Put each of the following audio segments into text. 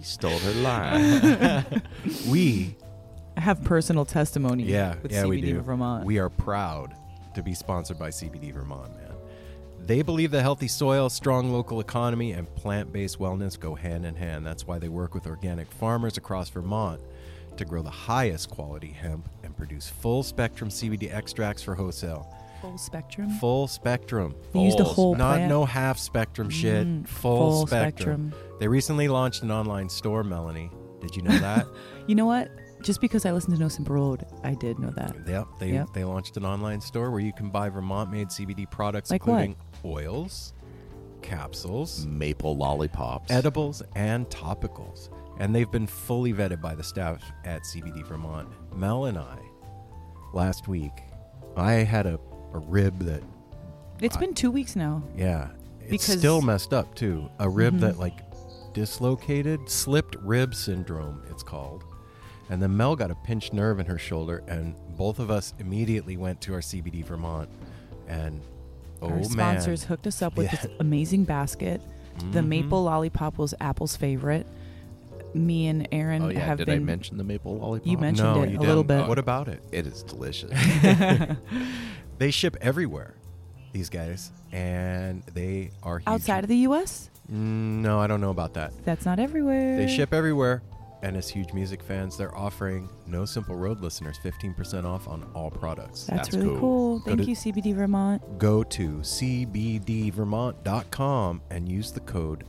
You stole her line. We, I have personal testimony yeah, with yeah, CBD we do. Vermont. We are proud to be sponsored by CBD Vermont, man. They believe that healthy soil, strong local economy, and plant based wellness go hand in hand. That's why they work with organic farmers across Vermont to grow the highest quality hemp and produce full spectrum CBD extracts for wholesale. Full spectrum. Full spectrum. They use the Full whole Not plant. no half spectrum shit. Mm, full, full spectrum. They recently launched an online store, Melanie. Did you know that? You know what? Just because I listened to No Simple Road, I did know that. Yep, they Yep. they launched an online store where you can buy Vermont-made CBD products, Like what? including oils, capsules, Maple lollipops. edibles, and topicals. And they've been fully vetted by the staff at CBD Vermont. Mel and I, last week, I had a, a rib that, It's I- been two weeks now. yeah, it's Because- still messed up too. A rib Mhm. that like dislocated, slipped rib syndrome, it's called. And then Mel got a pinched nerve in her shoulder, and both of us immediately went to our CBD Vermont. And oh Our man, sponsors hooked us up with Yeah. this amazing basket. The Mhm. maple lollipop was Apple's favorite. Me and Aaron oh yeah, have did been. I mention the maple lollipop? You mentioned no, it you a little didn't. bit. What about it? It is delicious. They ship everywhere, these guys, and they are huge. outside of the U.S. Mm, no, I don't know about that. That's not everywhere. They ship everywhere. And as huge music fans, they're offering No Simple Road listeners 15% off on all products. That's, That's really cool. cool. Go Thank to- you, CBD Vermont. Go to cbdvermont.com and use the code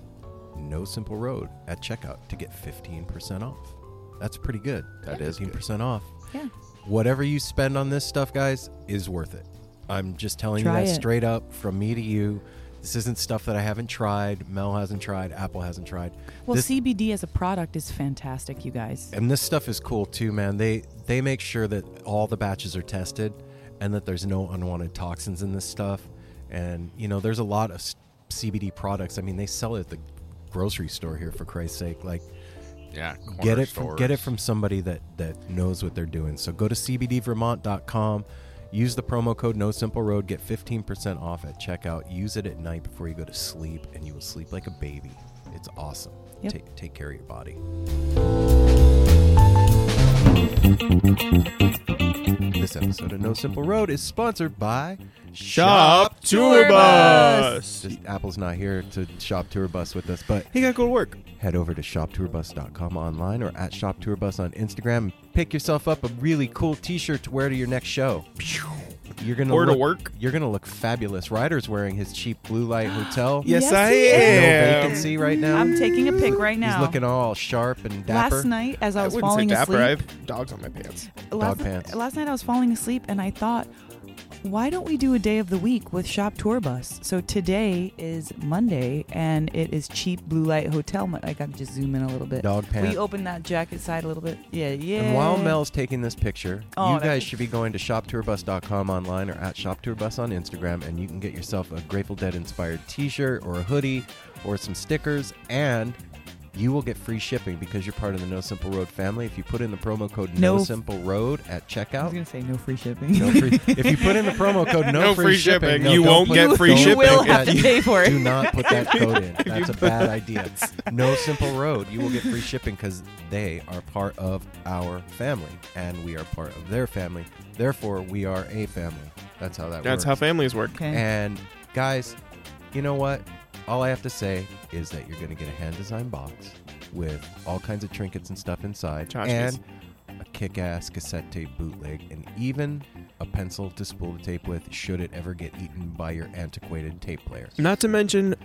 No Simple Road at checkout to get 15% off. That's pretty good. That is good. 15% off. Yeah. Whatever you spend on this stuff, guys, is worth it. I'm just telling Try you that it. straight up from me to you. This isn't stuff that I haven't tried. Mel hasn't tried. Apple hasn't tried. Well, This- CBD as a product is fantastic, you guys. and this stuff is cool too, man. They they make sure that all the batches are tested and that there's no unwanted toxins in this stuff. And you know, there's a lot of CBD products. I mean, they sell it at the grocery store here for Christ's sake. Like Yeah. get it from, get it from somebody that that knows what they're doing. So go to cbdvermont.com, use the promo code No Simple Road, get 15% off at checkout. Use it at night before you go to sleep, and you will sleep like a baby. It's awesome. Yep. Take take care of your body. This episode of No Simple Road is sponsored by Shop Tour Tour Bus. Bus. Just, Apple's not here to shop tour bus with us, but He got to go to work. head over to shoptourbus.com online or at shoptourbus on Instagram. Pick yourself up a really cool T-shirt to wear to your next show. You're gonna Or to look, work. You're gonna look fabulous. Ryder's wearing his cheap blue light hotel. Yes, Yes, I he is. No vacancy right now. I'm taking a pic right now. He's looking all sharp and dapper. Last night, as I I was wouldn't say falling dapper. I asleep, have dogs on my pants. last, pants. last night I was falling asleep and I thought, why don't we do a day of the week with Shop Tour Bus? So today is Monday and it is cheap blue light hotel. Mon- I got to just zoom in a little bit. Dog pants. We open that jacket side a little bit? Yeah, yeah. And while Mel's taking this picture, Oh, you guys should be going to shoptourbus.com online or at shoptourbus on Instagram, and you can get yourself a Grateful Dead inspired T-shirt or a hoodie or some stickers, and you will get free shipping because you're part of the No Simple Road family. If you put in the promo code No- No, Simple Road at checkout, I was checkout, gonna say no free shipping. no free, if you put in the promo code No, No free, free shipping, shipping, no, you don't won't put- get free don't you shipping. put will have that- to pay for it. Do it. not put that code in. That's a bad idea. No Simple Road. You will get free shipping because they are part of our family and we are part of their family. Therefore, we are a family. That's how that works. That's works. how families work. Okay. And guys, you know what? All I have to say is that you're going to get a hand designed box with all kinds of trinkets and stuff inside, Tchotchkes. and a kick-ass cassette tape bootleg, and even a pencil to spool the tape with. Should it ever get eaten by your antiquated tape player? Not to mention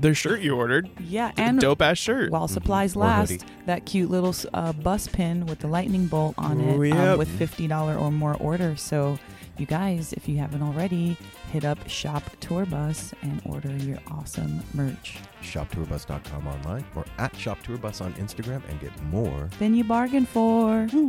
the shirt you ordered. yeah, and dope ass shirt. while supplies Or last, that cute little uh, bus pin with the lightning bolt on it Ooh, um, yep. with fifty dollar or more order. So, you guys, if you haven't already, hit up Shop Tour Bus and order your awesome merch. shoptourbus.com online or at shoptourbus on Instagram and get more. than you bargain for. Hmm.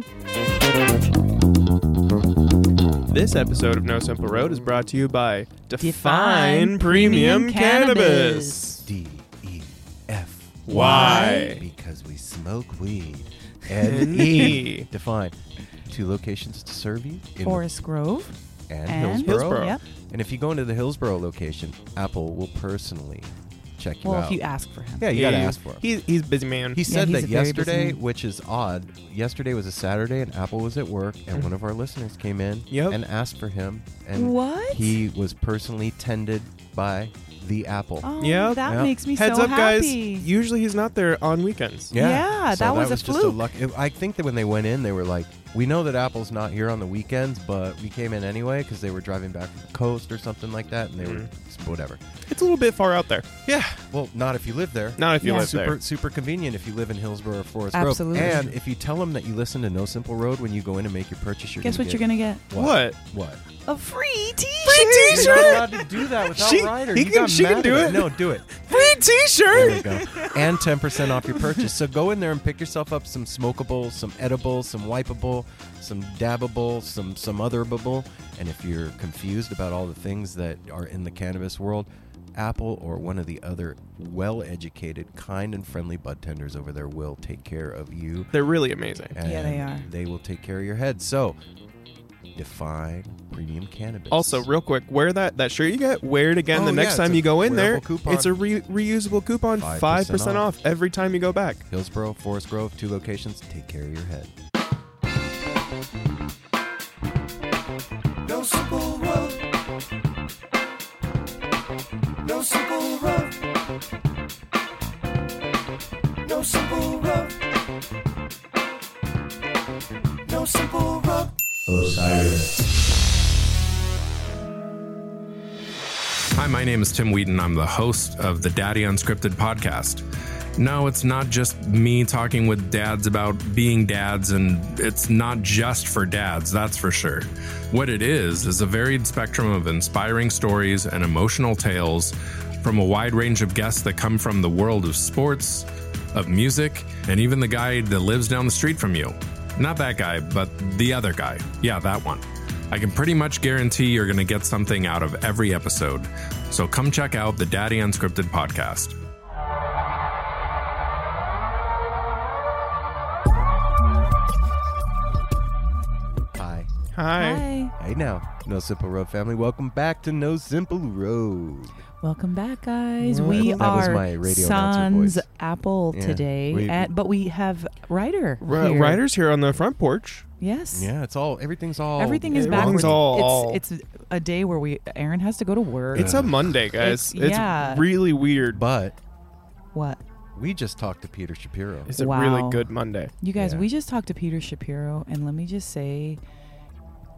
This episode of No Simple Road is brought to you by Defyne, Defyne Premium, Premium Cannabis. D E F Why? Because we smoke weed. N E. N-E. Defyne. Two locations to serve you in Forest Grove and, and Hillsboro. Hillsboro. Yep. And if you go into the Hillsboro location, Apple will personally check you Well, out. if you ask for him. yeah, you gotta ask for it. He's he's a busy man. He said he's that a very busy yesterday, man. which is odd. Yesterday was a Saturday, and Apple was at work, and one of our listeners came in Yep. and asked for him, and What? he was personally tended by the Apple. Oh, Yep. that Yep. makes me Heads so up, guys. happy. Usually he's not there on weekends. Yeah, so that was a just a fluke. luck. I think that when they went in, they were like, "We know that Apple's not here on the weekends, but we came in anyway because they were driving back from the coast or something like that, and they were mm-hmm. whatever." It's a little bit far out there. Yeah, well, not if you live there. Not if you Yeah. live super there. super convenient if you live in Hillsboro or Forest Absolutely. Grove. And if you tell them that you listen to No Simple Road when you go in and make your purchase, you're Guess gonna what get you're gonna get? What? What? A free T-shirt. Free You're not t-shirt. allowed to do that without She- Ryder. he You can- got she can mad do at it. No, do it. Free There T-shirt. you go. And 10% off your purchase. So go in there and pick yourself up some smokables, some edibles, some wipeable, some dabbable, some some otherable. And if you're confused about all the things that are in the cannabis world, Apple or one of the other well-educated, kind and friendly bud tenders over there will take care of you. They're really amazing. And Yeah, they are. They will take care of your head. So Defyne premium cannabis. Also, real quick, wear that that shirt you get. Wear it again Oh, the next it's time you go in there. coupon. It's a re- reusable coupon, 5% five percent off. off every time you go back. Hillsboro, Forest Grove, two locations. Take care of your head. No simple road. No simple road. No simple road. No simple road. Hi, my name is Tim Wheaton. I'm the host of the Daddy Unscripted podcast. No, it's not just me talking with dads about being dads, and it's not just for dads, that's for sure. What it is, is a varied spectrum of inspiring stories and emotional tales from a wide range of guests that come from the world of sports, of music, and even the guy that lives down the street from you. Not that guy, but the other guy. Yeah, that one. I can pretty much guarantee you're going to get something out of every episode. So come check out the Daddy Unscripted podcast. Hi. Hi. Hi. Hey now, No Simple Road family. Welcome back to No Simple Road. Welcome back, guys. Well, we that was are my radio announcer Sans voice. Apple Yeah. today, We- and, but we have Ryder. R- here. Ryder's here on the front porch. Yes. Yeah, it's all everything's all Everything is Everything's backwards. all- It's, it's a day where we Aaron has to go to work. It's a Monday, guys. It's- It's, yeah. really weird. But what? we just talked to Peter Shapiro. It's a Wow. really good Monday. You guys, Yeah. we just talked to Peter Shapiro, and let me just say,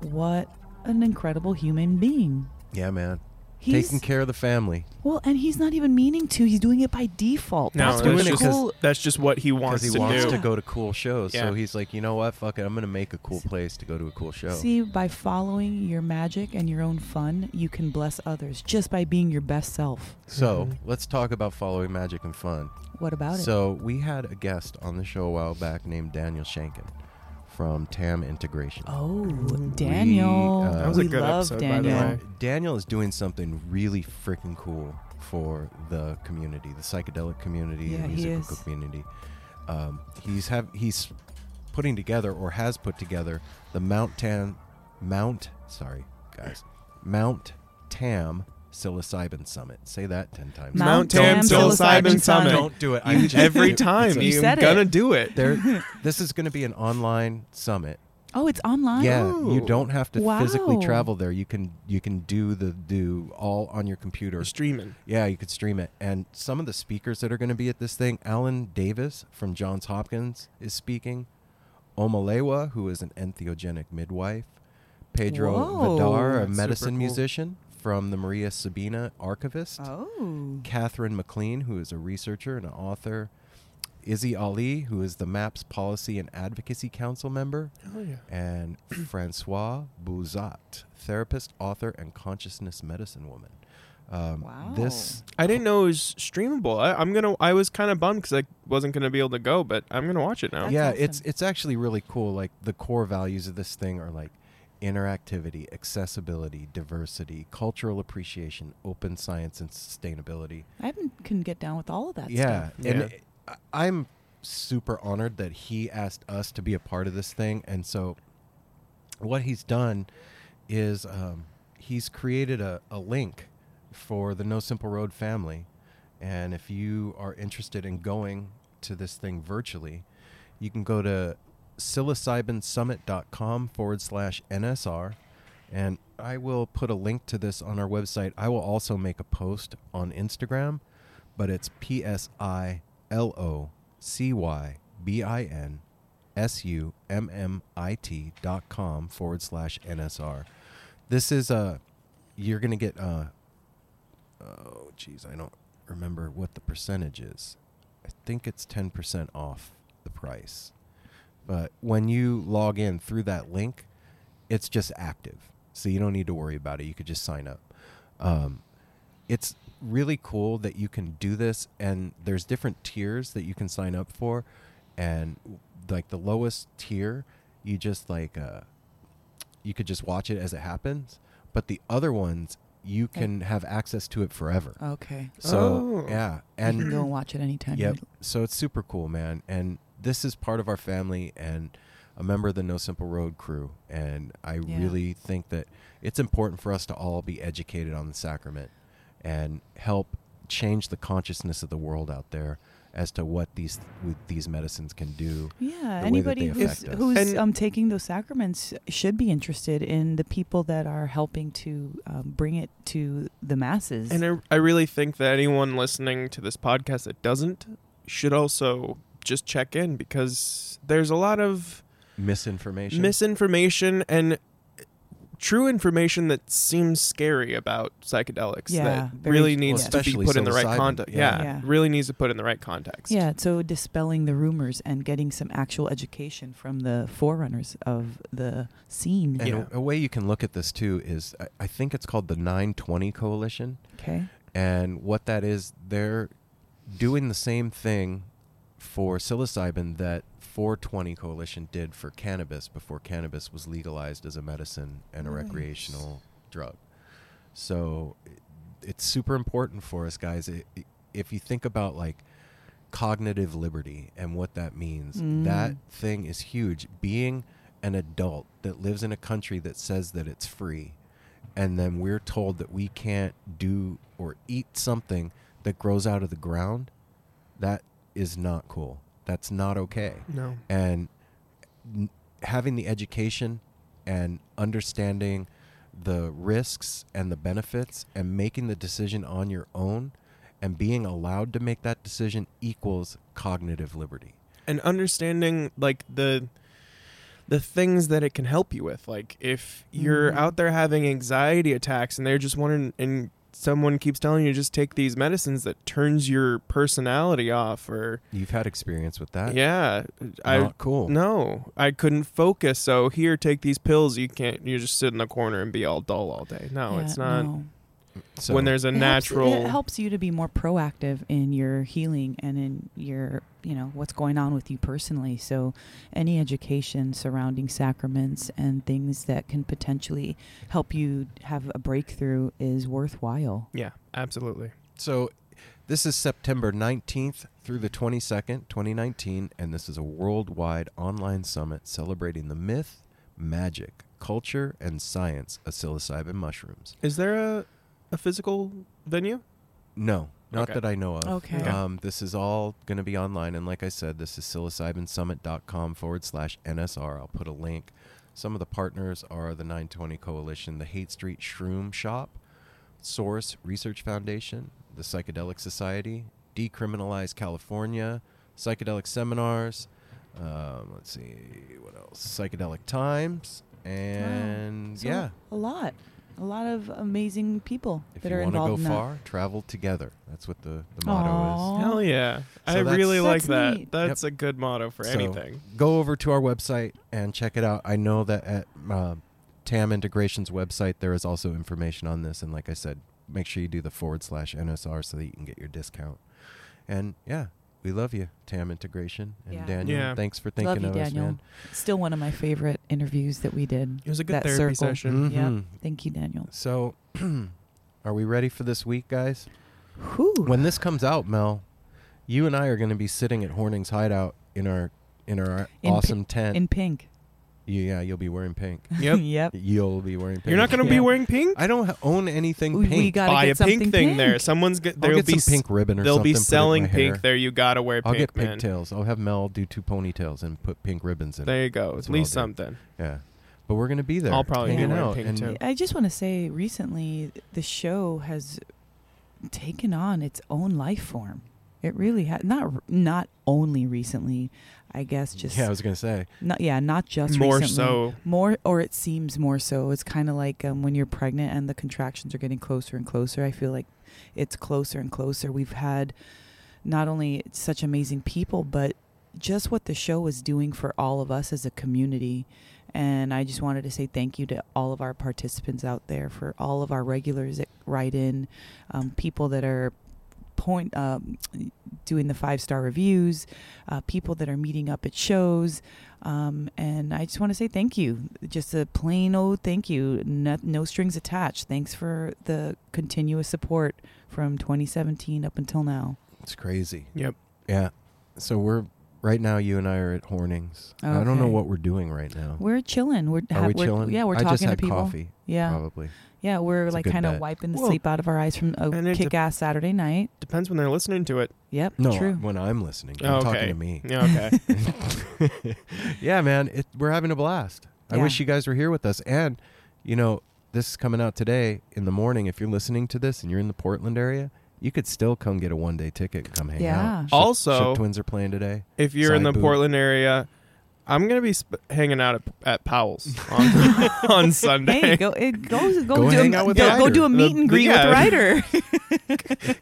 what an incredible human being. Yeah, man. He's Taking care of the family well, and he's not even meaning to. He's doing it by default. No, That's that's, doing what's it just, 'cause- cool. that's just what he wants he to wants do. to go to cool shows. Yeah. So he's like, you know what? Fuck it. I'm gonna make a cool place to go to a cool show. See, by following your magic and your own fun, you can bless others just by being your best self. So Mhm. let's talk about following magic and fun. What about it? So we had a guest on the show a while back named Daniel Shankin from TAM Integration. Oh, Daniel. We, uh, That was a good love episode, by the Daniel. way. Daniel is doing something really freaking cool for the community, the psychedelic community, Yeah, the he musical is. community. Um, he's have he's putting together or has put together the Mount Tam Mount sorry guys Mount Tam Psilocybin Summit. Say that ten times. Mount Mount Tam Tam Psilocybin Psilocybin Summit. Summit. Don't do it. I just- Every time You you're said gonna do it. there, this is going to be an online summit. Oh, it's online. Yeah, you Oh. don't have to physically travel there. You can you can do the do all on your computer. You're streaming. Yeah, you could stream it. And some of the speakers that are going to be at this thing, Alan Davis from Johns Hopkins is speaking. Omalewa, who is an entheogenic midwife. Pedro Whoa. Vidar, a That's medicine cool. musician from the Maria Sabina archivist. Oh. Catherine McLean, who is a researcher and an author. Izzy Ali, who is the MAPS Policy and Advocacy Council member Oh yeah. and Francois Bourzat, therapist, author, and consciousness medicine woman. Um, Wow. This, I didn't know it was streamable. I, I'm gonna. I was kind of bummed because I wasn't gonna be able to go, but I'm gonna watch it now. That's yeah, awesome. it's it's actually really cool. Like the core values of this thing are like interactivity, accessibility, diversity, cultural appreciation, open science, and sustainability. I haven't, can get down with all of that yeah, stuff. and Yeah. I- I'm super honored that he asked us to be a part of this thing, and so what he's done is um, he's created a, a link for the No Simple Road family, and if you are interested in going to this thing virtually, you can go to psilocybinsummit.com forward slash NSR. And I will put a link to this on our website. I will also make a post on Instagram, but it's P S I L O C Y B I N S U M M I T dot com forward slash NSR. This is a, you're going to get, uh, oh, geez, I don't remember what the percentage is. I think it's 10% off the price. But when you log in through that link, it's just active. So you don't need to worry about it. You could just sign up. Um, it's really cool that you can do this, and there's different tiers that you can sign up for. And like the lowest tier, you just like, uh, you could just watch it as it happens. But the other ones, you can have access to it forever. Okay. So Oh. yeah, you can and go and watch it anytime. Yep. So it's super cool, man. And this is part of our family and a member of the No Simple Road crew. And I Yeah. really think that it's important for us to all be educated on the sacrament and help change the consciousness of the world out there as to what these with these medicines can do. Yeah, the way that anybody they who's, us. who's um, taking those sacraments should be interested in the people that are helping to um, bring it to the masses. And I, I really think that anyone listening to this podcast that doesn't should also just check in because there's a lot of Misinformation. misinformation and true information that seems scary about psychedelics Yeah, that really needs well, to be put in the right context. yeah. Yeah. Yeah. really needs to put in the right context. Yeah, so dispelling the rumors and getting some actual education from the forerunners of the scene. and Yeah. a, a way you can look at this too is I, I think it's called the 920 Coalition. Okay. And what that is, they're doing the same thing for psilocybin that 420 Coalition did for cannabis before cannabis was legalized as a medicine and a recreational drug. So it's super important for us, guys. I- i- if you think about like cognitive liberty and what that means, Mm. that thing is huge. Being an adult that lives in a country that says that it's free and then we're told that we can't do or eat something that grows out of the ground, that is not cool. That's not okay. No. And n- having the education and understanding the risks and the benefits and making the decision on your own and being allowed to make that decision equals cognitive liberty. and understanding like the the things that it can help you with like if you're Mhm. out there having anxiety attacks and they're just wondering and someone keeps telling you just take these medicines that turns your personality off or You've had experience with that. yeah i Not cool. no i couldn't focus so here take these pills you can't you just sit in the corner and be all dull all day no Yeah, it's not no. So when there's a It helps- natural it helps you to be more proactive in your healing and in your, you know, what's going on with you personally. So, any education surrounding sacraments and things that can potentially help you have a breakthrough is worthwhile. yeah absolutely So this is September 19th through the 22nd, 2019, and this is a worldwide online summit celebrating the myth, magic, culture, and science of psilocybin mushrooms. is there a a physical venue No, not Okay. that I know of. Okay. Okay. Um, this is all going to be online, and like I said, this is psilocybinsummit.com forward slash NSR. I'll put a link. Some of the partners are the 920 Coalition, the Haight Street Shroom Shop, Source Research Foundation, the Psychedelic Society, Decriminalize California, Psychedelic Seminars. Um, let's see what else. Psychedelic Times, and So, yeah, a lot, a lot of amazing people if that are involved. If you are want to go in far, travel together. That's what the, the motto is. Aw. Hell yeah. So I really like that. neat. That's a good motto for So, anything. Go over to our website and check it out. I know that at uh, TAM Integration's website there is also information on this, and like I said, make sure you do the forward slash NSR so that you can get your discount. And yeah, we love you, TAM Integration and Yeah. Daniel. Yeah. Thants for Love thinking you, of us, Daniel. man. Still one of my favorite interviews that we did. It was a good that therapy circle. session. Yep. Mhm. Thank you, Daniel. So, are we ready for this week, guys? Whew. When this comes out, Mel, you and I are going to be sitting at Horning's Hideout in our in our In pi- awesome tent. in pink. You- yeah, you'll be wearing pink. Yep. yep. You'll be wearing pink. You're not going to be wearing pink? I don't ha- own anything We, pink. we gotta Buy get a something pink thing there. Someone's get I'll there'll get be some pink ribbon or something. they'll something. be put it in selling my pink hair. there. You got to wear I'll pink, get man. pigtails. I'll have Mel do two ponytails and put pink ribbons in. There it. you go. That's At what least I'll something. Yeah, but we're gonna be there. I'll probably be hanging wearing out. pink and too. I just want to say, recently the show has taken on its own life form. It really has not not only recently, I guess. Just yeah, I was gonna say. not yeah, not just More recently. so. more or it seems more so. It's kind of like um, when you're pregnant and the contractions are getting closer and closer. I feel like it's closer and closer. We've had not only such amazing people, but just what the show is doing for all of us as a community. And I just wanted to say thank you to all of our participants out there, for all of our regulars that write in, um, people that are point um, doing the five star reviews, uh, people that are meeting up at shows, um, and I just want to say thank you. Just a plain old thank you. No, no strings attached. Thanks for the continuous support from 2017 up until now. It's crazy. Yep. Yeah. So we're right now. You and I are at Hornings. I don't know what we're doing right now. We're chilling. We're, Are ha- we we're chilling? Yeah, we're I talking just had to people. coffee. Yeah, Probably. Yeah. We're It's like kind of wiping the Well, sleep out of our eyes from a and it kick ass Saturday night. Depends when they're listening to it. Yep, No, true. when I'm listening, Oh, I'm okay. talking to me. Yeah, okay. yeah, man, it, we're having a blast. I wish you guys were here with us. And, you know, this is coming out today in the morning. If you're listening to this and you're in the Portland area, You could still come get a one day ticket and come hang Yeah. out. Shook- Also- Shook Twins are playing today. If you're in the boob. Portland area, I'm gonna be sp- hanging out at, at Powell's on, on Sunday. Hey, go it, go go, Go do hang a, out with go, go do a meet The- and greet yeah. with Ryder.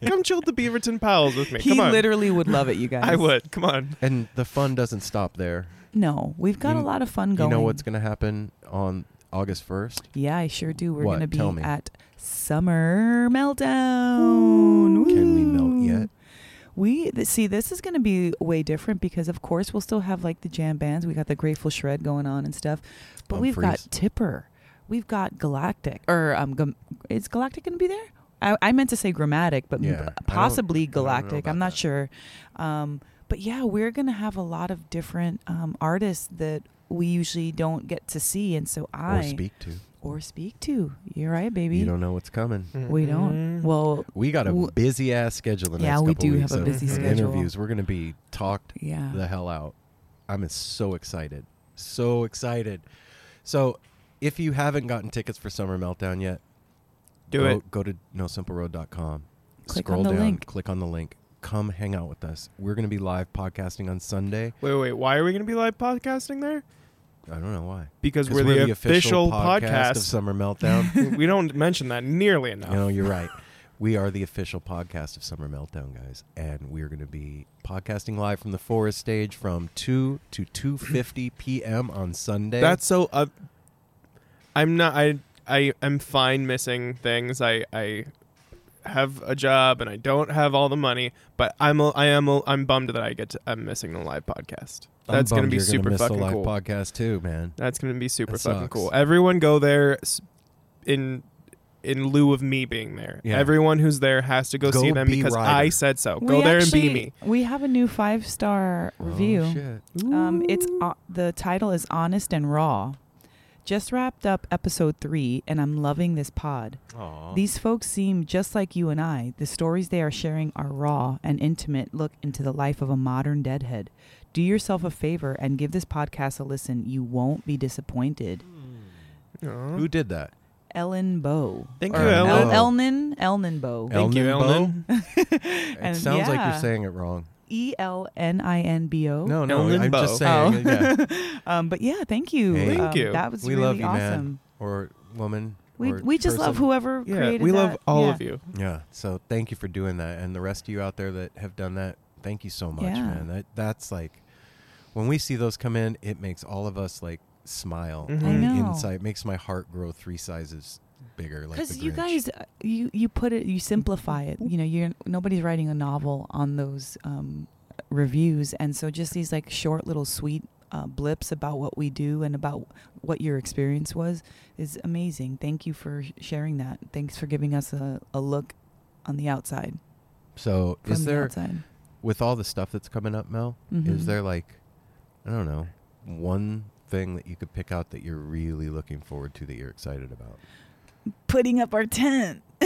Come chill at the Beaverton Powell's with me. he Come on. literally would love it, you guys. I would. Come on. And the fun doesn't stop there. No, we've got You- a lot of fun going. You know what's going to happen on August 1st? Yeah, I sure do. We're What? gonna be at Summer Meltdown. Can we melt Woo. yet? We see this is going to be way different because of course we'll still have like the jam bands. We got the Grateful Shred going on and stuff, but we've got Tipper, we've got Galactic, or um, Gam- is Galactic going to be there? I, I meant to say Gramatik, but Yeah, possibly I don't know Galactic. I'm not that. sure. Um, but yeah, we're going to have a lot of different um, artists that we usually don't get to see, and so I Or speak to. Or speak to. You're right, baby. You don't know what's coming. we don't. Mm-hmm. Well, We got a W- busy ass schedule the next Yeah, we couple do weeks have a of busy schedule. Interviews. We're going to be talked yeah. the hell out. I'm so excited. So excited. So, if you haven't gotten tickets for Summer Meltdown yet, Do go, it. Go to nosimpleroad.com. Click Scroll on the down, link. click on the link. Come hang out with us. We're going to be live podcasting on Sunday. Wait, wait. Why are we gonna be live podcasting there? I don't know why. Because we're, the, official, podcast, podcast. of Summer Meltdown. we don't mention that nearly enough. You know, you're right. We are the official podcast of Summer Meltdown, guys, and we're going to be podcasting live from the Forest stage from two to two fifty p.m. on Sunday. That's so. Uh, I'm not. I. I am fine missing things. I. I have a job and I don't have all the money, but I'm. A, I am. A, I'm bummed that I get. To, I'm missing the live podcast. I'm That's gonna be you're super miss fucking the live cool. podcast too, man. That's gonna be super That fucking sucks. cool. Everyone go there in in lieu of me being there. Yeah. Everyone who's there has to go, Go see them be because Ryder. I said so. We Go there and be me. We have a new five star review. Oh, shit. Um, it's uh, the title is Honest and Raw. Just wrapped up episode three, and I'm loving this pod. Aw. These folks seem just like you and I. The stories they are sharing are raw and intimate look into the life of a modern deadhead. Do yourself a favor and give this podcast a listen. You won't be disappointed. Hmm. Aw. Who did that? Ellen Bow. Thank Or you, El- Ellen. Elnan. Elnan Bow. Thank you, Elnan Bow? Elnan. It And sounds like you're saying it wrong. E L N I N B O. No, no, Elnan I'm just saying. it, yeah. um, but yeah, thank you. Hey. Thank Um, you. That was We really love you, man. awesome. Or woman. We or we just love person. whoever Yeah, created we love that. all Yeah. of you. Yeah. So thank you for doing that, and the rest of you out there that have done that, thank you so much, Yeah. man. That that's like when we see those come in, it makes all of us like smile. Mhm. I on the know. Inside makes my heart grow three sizes bigger. Because you Grinch. guys, uh, you you put it, you simplify it. You know, you're nobody's writing a novel on those um, reviews, and so just these like short little sweet uh, blips about what we do and about what your experience was is amazing. Thank you for sharing that. Thanks for giving us a, a look on the outside. So From is the there outside. with all the stuff that's coming up, Mel? Mhm. Is there like I don't know one thing that you could pick out that you're really looking forward to that you're excited about? Putting up our tent?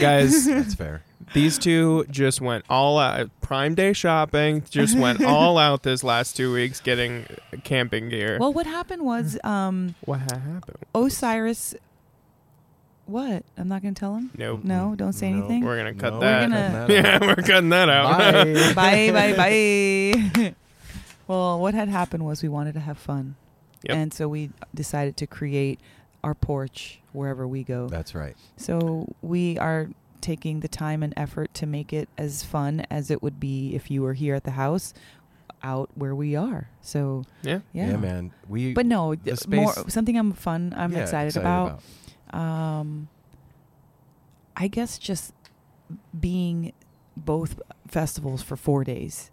Guys, That's fair. these two just went all out. Uh, Prime Day shopping just went all out this last two weeks getting uh, camping gear. Well, what happened was mm. um, what happened? Osiris. What? I'm not going to tell him. Nope. No, don't say No. anything. We're gonna cut No, that. We're gonna- yeah, we're cutting that out. Bye. bye, bye, bye. well, what had happened was we wanted to have fun. Yep. And so we decided to create our porch wherever we go. That's right. So we are taking the time and effort to make it as fun as it would be if you were here at the house out where we are. So, yeah. yeah. man. We But no, the th- more something I'm fun I'm yeah, excited, about. Um I guess just being both festivals for 4 days.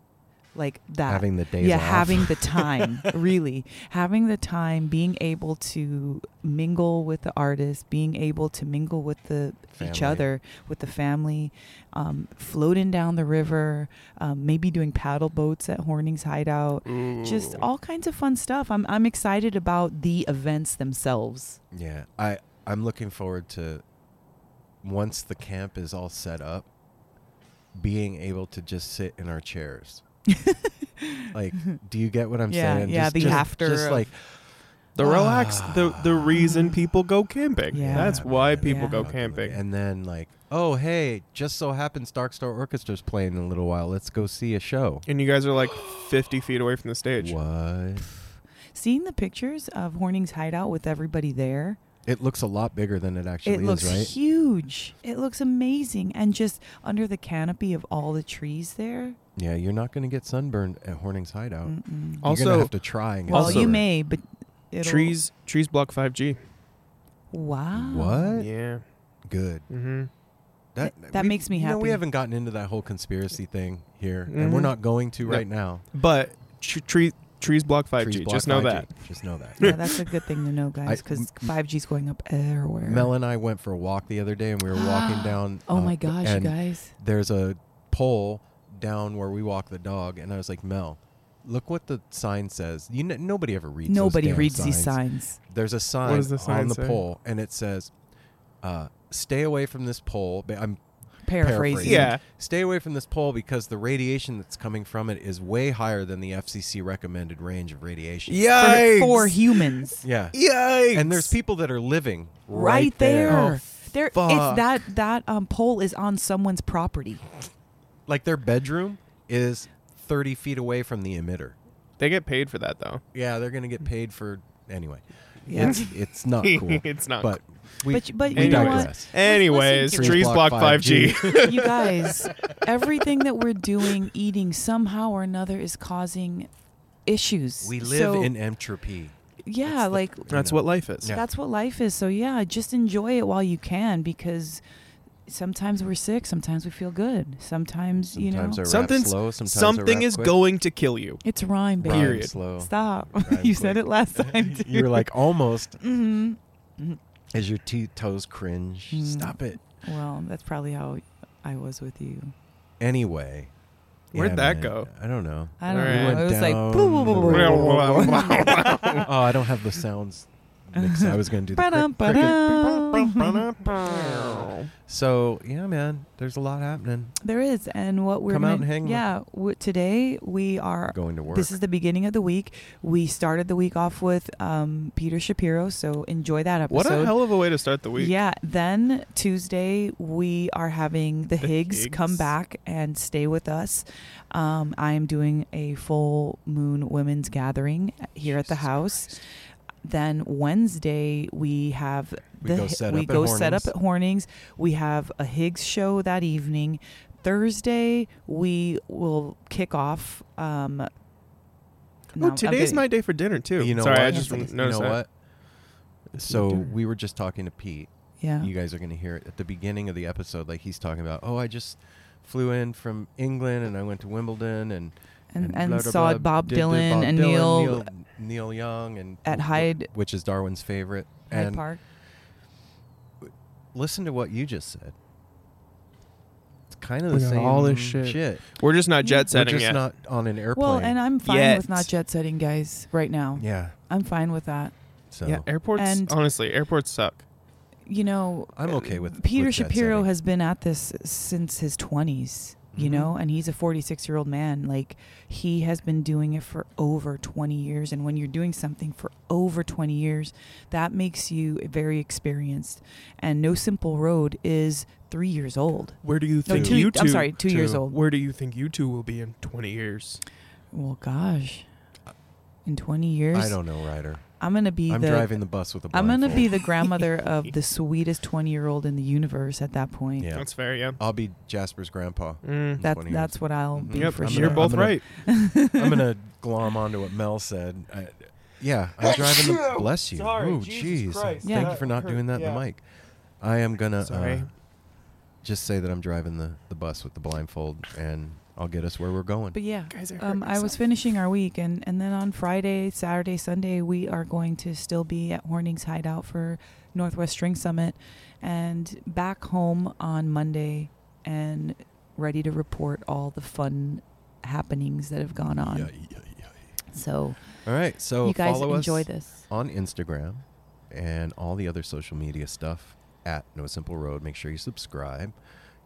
Like that. having the days yeah, off. having the time, really. Having the time, being able to mingle with the artists, being able to mingle with the each other, with the family, um, floating down the river, um, maybe doing paddle boats at Horning's Hideout. Just all kinds of fun stuff. I'm I'm excited about the events themselves. Yeah, I I'm looking forward to once the camp is all set up, being able to just sit in our chairs. like, do you get what I'm Yeah, saying? yeah, Just, the just, after just of- like The relax, the the ah. reason people go camping. Yeah. That's why people Yeah. go camping. And then like, oh hey, just so happens Dark Star Orchestra's playing in a little while. Let's go see a show. And you guys are like 50 feet away from the stage. What? Seeing the pictures of Horning's hideout with everybody there, It looks a lot bigger than it actually it looks is, right? huge. It looks amazing, and just under the canopy of all the trees there. Yeah, you're not going to get sunburned at Horning's Hideout. Mm-mm. You're Also- gonna have to try and get well, also- you may, but it'll, Trees trees block 5G. Wow. What? Yeah. Good. Mm-hmm. That That we- makes me you know, we haven't gotten into that whole conspiracy thing here, and we're Mhm. not going to Yeah. right now. But tr- tree trees block 5G. Just know 5G. that. Just know that. Yeah, that's a good thing to know, guys, because 5G's going up everywhere. Mel and I went for a walk the other day, and we were walking down. oh uh, my gosh, you guys! There's a pole down where we walk the dog, and I was like, Mel, look what the sign says. You kn- nobody ever reads. those Nobody damn reads these signs. signs. There's a sign the sign on the say? pole, and it says, uh, "Stay away from this pole." But I'm Paraphrasing. Paraphrasing. Yeah. stay away from this pole because the radiation that's coming from it is way higher than the FCC recommended range of radiation. For, for humans. Yeah. Yikes. And there's people that are living right, Right, there. there. there fuck. it's that that um pole is on someone's property. Like their bedroom is 30 feet away from the emitter. They get paid for that though. Yeah, they're going to get paid for anyway. Yeah. It's it's not cool. it's not. but we, But- but we you know what? digress. Anyways, Listen to trees block Block 5G. you guys, everything that we're doing, eating somehow or another is causing issues. We live So, in entropy. yeah, That's the- like That's know. what life is. Yeah. that's what life is. So yeah, just enjoy it while you can because sometimes we're sick, sometimes we feel good, sometimes, you know Sometimes I Something's- slow, sometimes Something is quick. going to kill you. it's rhyme, baby. Rhyme Period. slow. Stop. Rhyme you said it last time too. You're like almost hmm as your te- toes cringe. Mm. Stop it. Well, that's probably how I was with you. Anyway. Where'd Yeah, that man. go? I don't know. I don't Alright. know. went It was like down boo, boo, the boo, boo, road. boo, boo, boo. oh, I don't have the sounds. Mixed. I was going to do the Ba-dum, crick- ba-dum. cricket. So yeah, man, there's a lot happening. There is, and what we're Come out gonna, and hang with- Yeah, w- today we are. Going to work. This is the beginning of the week. We started the week off with um, Peter Shapiro, so enjoy that episode. What a hell of a way to start the week. Yeah. Then Tuesday we are having the, The Higgs, come back and stay with us. Um, I am doing a full moon women's gathering here at the house. Christ. Then Wednesday we have We the go set we up at go set up Hornings. at Hornings. We have a Higgs show that evening. Thursday we will kick off. Um, Oh, no, I'm today's getting- my day for dinner too. You know Sorry, what? I just Yes, noticed you know that. what? So we were just talking to Pete. yeah. You guys are going to hear it at the beginning of the episode. Like he's talking about, oh, I just flew in from England and I went to Wimbledon and and, and blah, blah, saw blah, Bob did the Dylan Bob and Dylan, Neil, Neil Neil Young and at Hyde- which is Darwin's favorite. Hyde and Park. listen to what you just said. It's kind of We the same all this shit. We're just not Yeah. jet We're just yet. not on an airplane. Well, and I'm fine Yet. with not jet setting, guys. Right now, yeah. I'm fine with that. So yeah, airports. And- honestly, airports suck. You know, I'm okay with- Peter with Shapiro setting. has been at this since his 20s. You Mhm. know, and he's a 46 year old man. Like he has been doing it for over 20 years. And when you're doing something for over 20 years, that makes you very experienced. And No Simple Road is three years old. Where do you No, think two- you I'm two? sorry, two years old. Where do you think you two will be in 20 years? Well, gosh, in 20 years, I don't know, Ryder. I'm gonna be I'm the driving the bus with a I'm gonna be the grandmother of the sweetest 20 year old in the universe at that point. Yeah. That's fair. Yeah. I'll be Jasper's grandpa. Mm. That 20 years. that's what I'll Mhm. be Yep, for I'm sure. you're both I'm gonna- right. I'm gonna glom onto what Mel said. I, yeah, I'm driving the. Bless you. Sorry, oh, jeez. Christ. Yeah. Thank you for not That doing that hurt. in the mic. I am gonna Sorry. uh, just say that I'm driving the, the bus with the blindfold, and I'll get us where we're going. But yeah, Guys, I um, I was finishing our week, and and then on Friday, Saturday, Sunday, we are going to still be at Hornings Hideout for Northwest String Summit, and back home on Monday, and ready to report all the fun happenings that have gone on. Yeah, yeah, yeah. So All right, so you guys follow enjoy us this. on Instagram and all the other social media stuff at No Simple Road. Make sure you subscribe.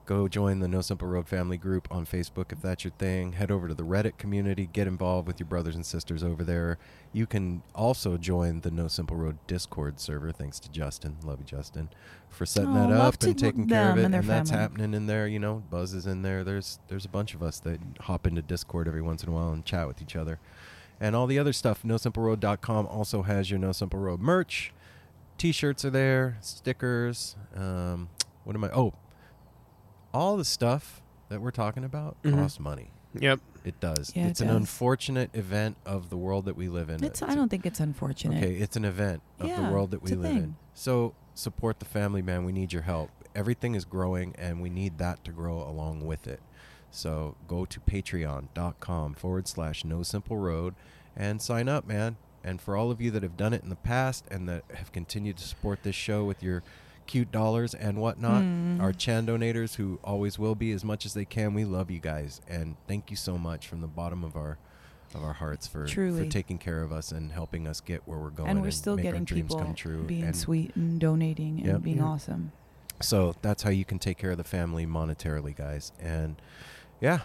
Go join the No Simple Road family group on Facebook if that's your thing. Head over to the Reddit community. Get involved with your brothers and sisters over there. You can also join the No Simple Road Discord server. Thanks to Justin. Love you, Justin, for setting Oh, that up and taking care of it. and And, that's happening in there. You know, Buzz is in there. There's there's a bunch of us that hop into Discord every once in a while and chat with each other. And all the other stuff. NoSimpleRoad.com also has your No Simple Road merch. T-shirts are there, stickers. Um, what am I? Oh, all the stuff that we're talking about Mhm. costs money. Yep. It does. Yeah, it it's an does. unfortunate event of the world that we live in. It's, It's I a- don't think it's unfortunate. Okay, it's an event of Yeah, the world that we it's a live in. So support the family, man. We need your help. Everything is growing, and we need that to grow along with it. So go to patreon.com forward slash no simple road and sign up, man. And for all of you that have done it in the past and that have continued to support this show with your cute dollars and whatnot, Mm. our Chan donators who always will be as much as they can, we love you guys. And thank you so much from the bottom of our of our hearts for, for taking care of us and helping us get where we're going and we're still make our getting dreams people come true. being and sweet and donating and Yep. being Yeah. awesome. So that's how you can take care of the family monetarily, guys. And yeah,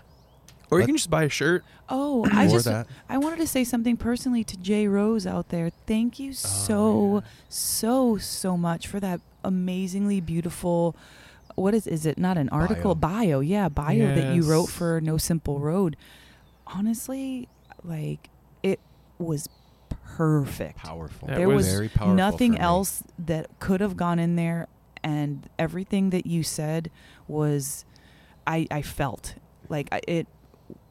Or you can just buy a shirt. Oh, I just that. I wanted to say something personally to Jay Rose out there. Thank you so yeah. so so much for that amazingly beautiful what is is it not an article bio, yeah bio that you wrote for No Simple Road. Honestly, like it was perfect. Powerful. It there was was very powerful nothing for me. else that could have gone in there and everything that you said was i i felt like I, it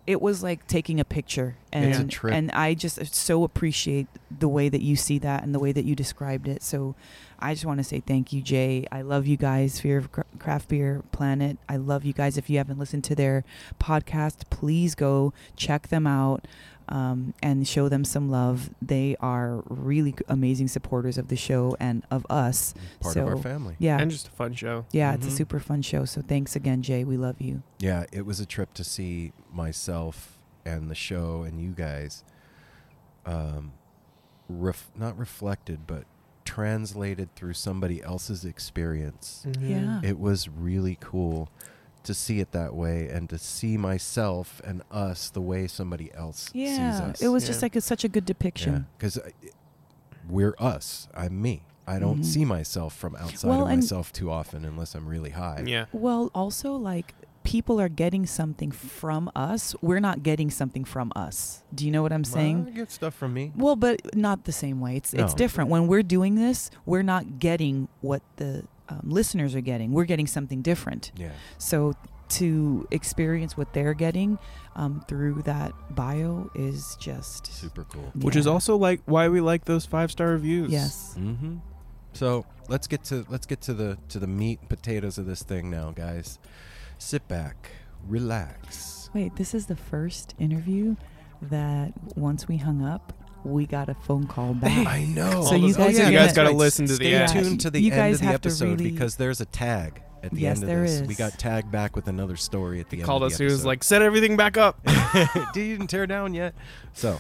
it was like taking a picture and It's a trip. and i just uh, so appreciate the way that you see that and the way that you described it so i just want to say thank you jay i love you guys fear of craft beer planet i love you guys if you haven't listened to their podcast please go check them out um, and show them some love. They are really amazing supporters of the show and of us. Part of our So, family. Yeah. And just a fun show. yeah, it's a Mhm. super fun show. So thanks again, Jay. We love you. Yeah, it was a trip to see myself and the show and you guys um ref- not reflected but translated through somebody else's experience. Mhm. Yeah. It was really cool to see it that way and to see myself and us the way somebody else sees Yeah. us. It was Yeah. just like a, such a good depiction. because we're us. I'm me. I don't Mhm. see myself from outside Well, of myself too often unless I'm really high. Yeah. Well, also like people are getting something from us. We're not getting something from us. Do you know what I'm saying? Well, get stuff from me. Well, but not the same way. It's it's different. When we're doing this, we're not getting what the um, listeners are getting. We're getting something different. Yeah. So to experience what they're getting um, through that bio is just Super cool. Which is also like why we like those five star reviews. yes. Mm-hmm. So let's get to let's get to the to the meat and potatoes of this thing now, guys. Sit back, relax. Wait, this is the first interview that once we hung up, we got a phone call back. I know. So you oh, guys you are guys gonna- got to listen to the Stay end. tuned to the You end guys of the have to episode really- because there's a tag at the Yes, end of there this. We got tagged back with another story at the end. Called of us. the He was like, set everything back up. Dude, you didn't tear down yet. So,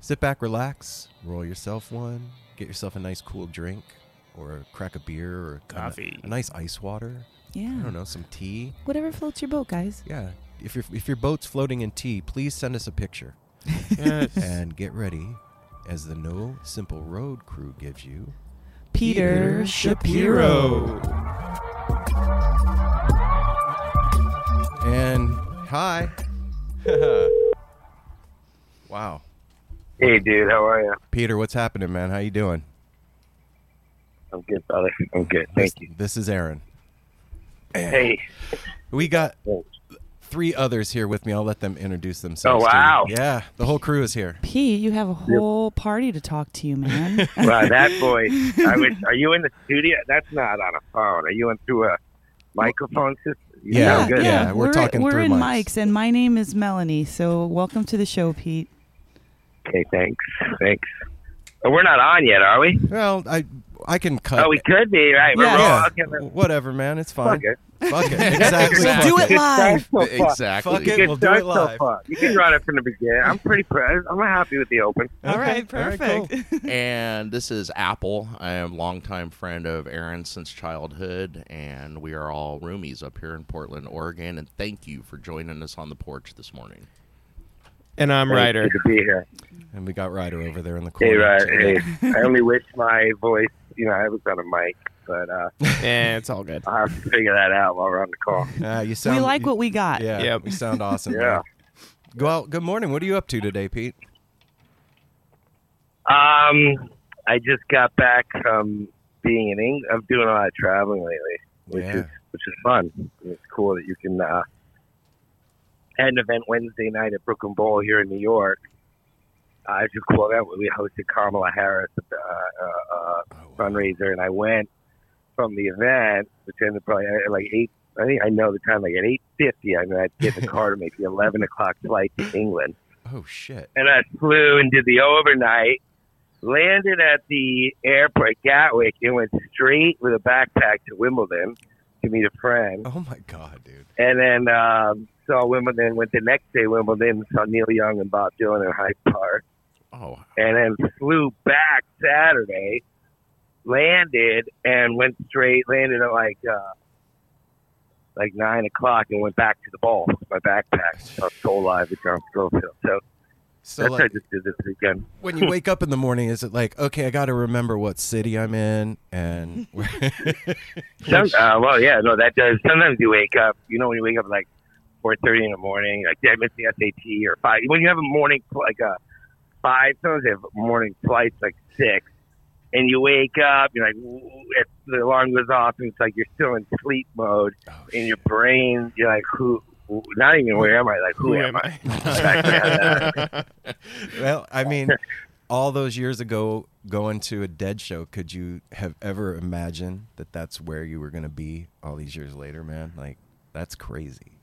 sit back, relax, roll yourself one, get yourself a nice cool drink, or a crack of beer, or a- Coffee. a, nice ice water. Yeah. I don't know, some tea. Whatever floats your boat, guys. Yeah. If your if your boat's floating in tea, please send us a picture yes. and get ready as the No Simple Road crew gives you. Peter, Peter Shapiro. And hi. wow. Hey, dude, how are you? Peter, what's happening, man? How you doing? I'm good, brother. I'm good. Thank this, you. This is Aaron. Hey, We got three others here with me. I'll let them introduce themselves. Oh, to wow. Yeah, the whole crew is here. Pete, you have a whole party to talk to you, man. wow, that boy. I was. Are you in the studio? That's not on a phone. Are you in through a microphone system? You Yeah, sound good. yeah. we're talking We're through in mics. mics, and my name is Melanie. So welcome to the show, Pete. Okay, thanks. Thanks. Oh, we're not on yet, are we? Well, I I can cut. Oh, we could be right. We're Yeah. yeah, Okay, whatever, man. It's fine. okay. Fuck it. Exactly. Exactly. Do it live. so. Exactly. Fuck it. We'll do it live. far. You can run it from the beginning. I'm pretty proud. I'm happy with the open. All right, Okay. All right, cool. perfect. and this is Apple. I am a longtime friend of Aaron since childhood, and we are all roomies up here in Portland, Oregon. And thank you for joining us on the porch this morning. And I'm Hey, Ryder. Good to be here. And we got Ryder over there in the corner. Hey, corner. Ryder. Hey, I only wish my voice, you know, I haven't on a mic, but uh, Yeah, it's all good. I'll have to figure that out while we're on the call. Ah, you sound. we like you- what we got. Yeah, Yep. you sound awesome. Yeah. man. Go out. Good morning. What are you up to today, Pete? Um, I just got back from being in England. I'm doing a lot of traveling lately, which Yeah. is which is fun. It's cool that you can. Uh, had an event Wednesday night at Brooklyn Bowl here in New York. Uh, just a cool event. We hosted Kamala Harris at the uh, uh, uh, fundraiser, and I went from the event, which ended probably at like eight. I think I know the time, like at eight fifty. I mean, I'd get the car to make the eleven o'clock flight to England Oh shit. and I flew and did the overnight. Landed at the airport Gatwick and went straight with a backpack to Wimbledon to meet a friend. Oh my god, dude. And then um, saw Wimbledon. Went the next day Wimbledon. Saw Neil Young and Bob Dylan in Hyde Park. Oh, And then flew back Saturday. Landed and went straight. Landed at like uh, like nine o'clock and went back to the ball with my backpack. So Soulive with John Scofield. So So that's what I just did this weekend. when you wake up in the morning, is it like, okay, I got to remember what city I'm in and Some, uh, well, yeah, no, that does. Sometimes you wake up, you know, when you wake up like four thirty in the morning, like did I miss the SAT or five? When you have a morning like a five, sometimes they have morning flights like six, and you wake up, you're like, "Ooh," the alarm goes off, and it's like you're still in sleep mode, Oh, in your brain, you're like, who? Not even where am I? Like, who, Who am am I? I? well, I mean, all those years ago, going to a Dead show, could you have ever imagined that that's where you were going to be all these years later, man? Like, that's crazy.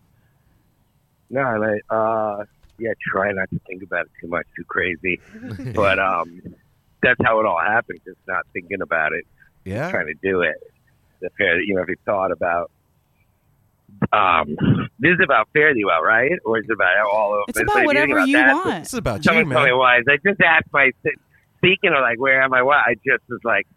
No, like, uh, yeah, try not to think about it too much, too crazy. but um, that's how it all happened. Just not thinking about it. Yeah. trying to do it. The fair, you know, if you thought about, um, this is about Fare Thee Well, right? Or is it about all of? It. It's so if about you whatever you that, want. This is about you, Someone told me man. why. I just asked my speaking of like where am I? What I just was like,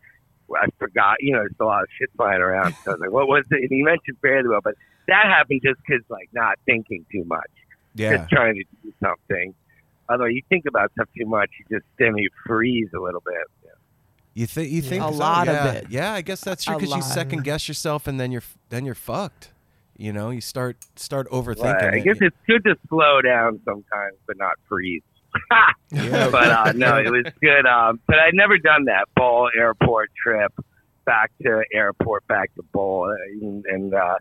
I forgot. You know, there's a lot of shit flying around. So I was like, what was it? And you mentioned Fare Thee Well, but that happened just because like not thinking too much, Yeah. just trying to do something. Although you think about stuff too much, you just then you freeze a little bit. You think you think A so? lot of it. Yeah, I guess that's true because you second guess yourself and then you're then you're fucked. You know, you start start overthinking. Right. I it. guess it's good to slow down sometimes, but not freeze. Yeah. but uh, no, it was good. Um, but I'd never done that Bowl airport trip back to airport, back to Bowl, uh, and, and uh,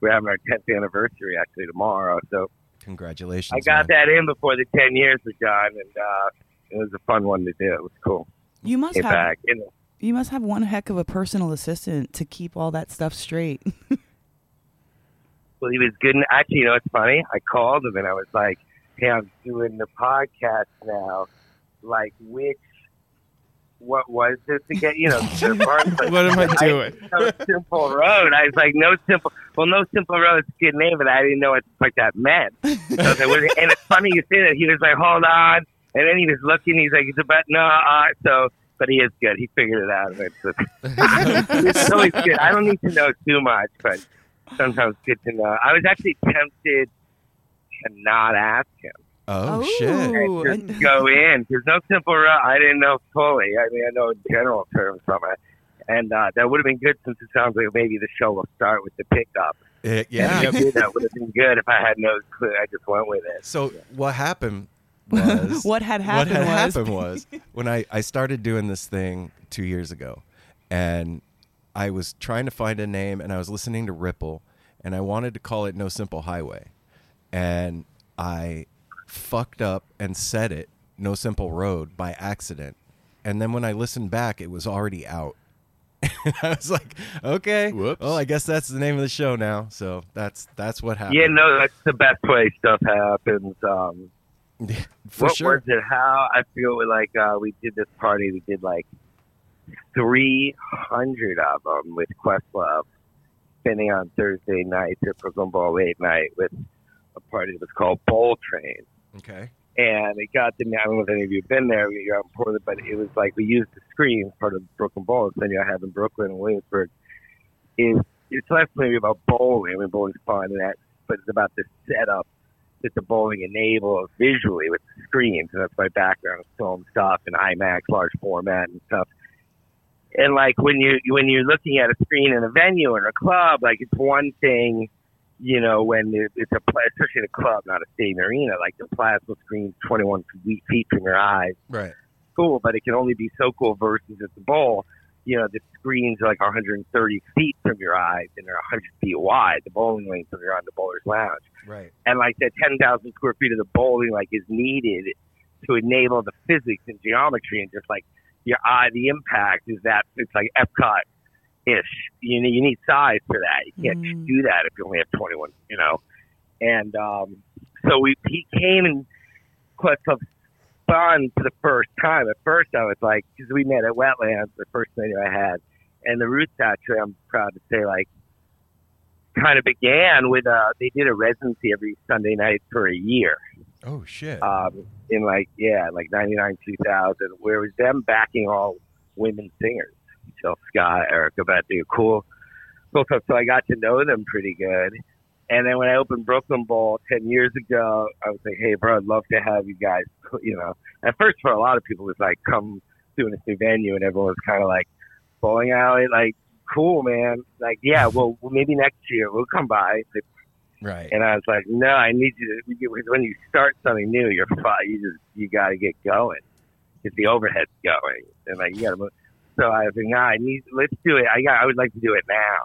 we're having our 10th anniversary actually tomorrow. So Congratulations. I got man. that in before the 10 years was done, and uh, it was a fun one to do. It was cool. You must Get have back. And, you must have one heck of a personal assistant to keep all that stuff straight. well, he was good. And, Actually, you know, it's funny. I called him and I was like, "Hey, I'm doing the podcast now. Like, which, what was this again? You know, the part's like, What am I doing? I, no simple road. I was like, no simple. Well, no simple road is a good name, but I didn't know what the fuck that meant. So I was like, what and it's funny you say that. He was like, hold on, and then he was looking. He's like, it's about no. Uh, so, but he is good. He figured it out. It's, it's always good. I don't need to know too much, but sometimes good to know. I was actually tempted to not ask him Oh, Oh. shit. And and- just go in. There's no simple route. I didn't know fully. I mean, I know in general terms from it. And uh, that would have been good since it sounds like maybe the show will start with the pickup. Eh, And yeah. if it that would have been good if I had no clue. I just went with it. So what happened was what had happened what had was happened was when I, I started doing this thing two years ago and I was trying to find a name and I was listening to Ripple and I wanted to call it No Simple Highway. And I fucked up and said it No Simple Road by accident. And then when I listened back, it was already out. And I was like, okay, Whoops. well, I guess that's the name of the show now. So that's that's what happened. Yeah, no, that's the best way stuff happens. Um, for what sure. was it? How I feel like uh, we did this party. We did like three hundred of them with Questlove, spinning on Thursday nights at Brooklyn Bowl late night with a party that was called Bowl Train. Okay. And it got to me. I don't know if any of you have been there. You're out in Portland, but it was like we used the screen part of Brooklyn Bowl. The venue I have in Brooklyn and Williamsburg is it's less maybe about bowling. I mean, bowling's fun and that, but it's about the setup that the bowling enables visually with the screens. And that's my background, film stuff and IMAX, large format and stuff. And like when you when you're looking at a screen in a venue or a club, like it's one thing, you know, when it's a pla- especially in a club, not a stadium arena, like the plasma screen 21 feet feet from your eyes Right. cool, but it can only be so cool versus at the bowl. You know, the screens are like 130 feet from your eyes and they're 100 feet wide. The bowling lanes when you're on the bowler's lounge, Right. and like that 10,000 square feet of the bowling like is needed to enable the physics and geometry and just like your eye, the impact is that it's like Epcot ish. You need you need size for that. You can't Mm. do that if you only have 21. You know, and um, so we he came and Quest Club fun for the first time. At first, I was like, because we met at Wetlands, the first venue I had, and the Roots actually, I'm proud to say, like, kind of began with uh, they did a residency every Sunday night for a year. Oh shit. Um, in like yeah, like '99, 2000, where it was them backing all women singers, Jill Scott, Erykah Badu, cool, cool stuff. So I got to know them pretty good. And then when I opened Brooklyn Bowl ten years ago, I was like, "Hey, bro, I'd love to have you guys." You know, at first for a lot of people, it was like, "Come doing this new venue," and everyone was kind of like, "Bowling alley, like, cool, man." Like, yeah, well, maybe next year we'll come by. right. And I was like, "No, I need you to." When you start something new, you're fi- you just you got to get going, get the overhead going, and like you got to move. So I was like, "Nah, I need. Let's do it. I got. I would like to do it now."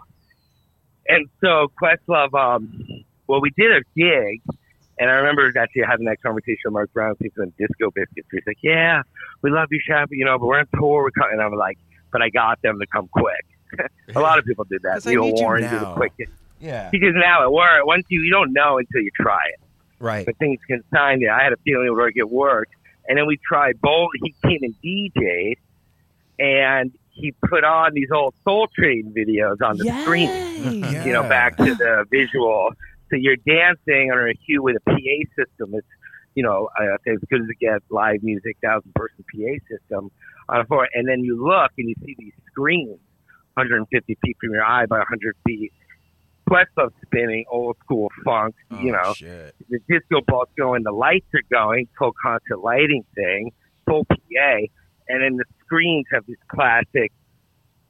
And so Questlove, um, well, we did a gig, and I remember actually having that conversation with Mark Brown, people in Disco Biscuits. He's like, "Yeah, we love you, Shab, you know, but we're on tour. We're coming." And I'm like, "But I got them to come quick." a lot of people did that. Neil Warren did it quick yeah. because now it works. Once you you don't know until you try it, Right. but things can sign it. I had a feeling it would work. It worked, and then we tried bowl. He came and DJ'd, and he put on these old Soul Train videos on the screen. Yay. You know, back to the visual. So you're dancing under a cue with a PA system. It's you know, uh, I say as good as it gets. Live music, thousand person PA system on a floor, and then you look and you see these screens, 150 feet from your eye by 100 feet. Questlove spinning, old school funk. Oh, you know, Shit. the disco ball's going, the lights are going, full concert lighting thing, full PA, and then the screens have these classic,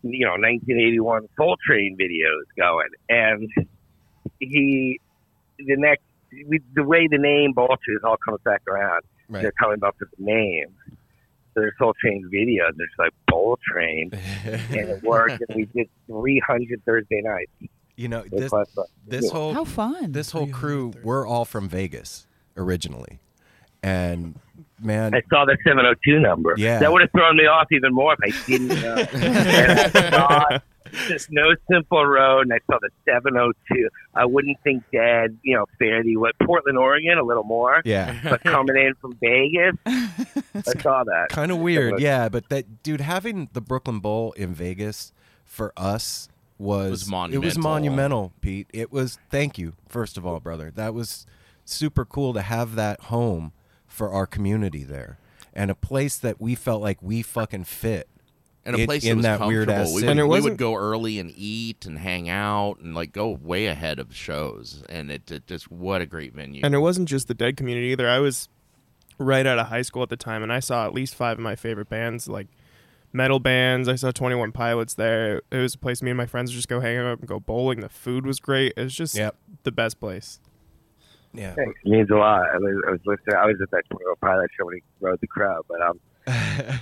you know, 1981 Soul Train videos going. And he, the next, we, the way the name Vultures all comes back around, Right. they're coming up with the name. So there's Soul Train videos, there's like Bowl Train, and it worked, and we did 300 Thursday nights. you know this this whole How fun. this whole crew we're all from Vegas originally, and man, I saw the 702 number. Yeah. That would have thrown me off even more if I didn't know. and I saw this No Simple Road, and I saw the 702. I wouldn't think Dad, you know, fairly, what, Portland, Oregon, a little more. yeah, But coming in from Vegas, I saw that. kind of weird. Oh yeah, but that dude having the Brooklyn Bowl in Vegas for us was Was It was monumental. monumental, Pete. It was. Thank you, first of all, brother. That was super cool to have that home for our community there, and a place that we felt like we fucking fit. and a in- place in that was that weird comfortable. ass we, city. would, And it we would go early and eat and hang out and like go way ahead of shows. And it, it just what a great venue. And it wasn't just the dead community either. I was right out of high school at the time, and I saw at least five of my favorite bands, like metal bands. I saw Twenty One Pilots there. It was a place me and my friends would just go hang out and go bowling. The food was great. It was just Yep. the best place. Yeah, Thanks. It means a lot. I was, I was listening. I was at that 21 Pilot show when he rode the crowd, but um,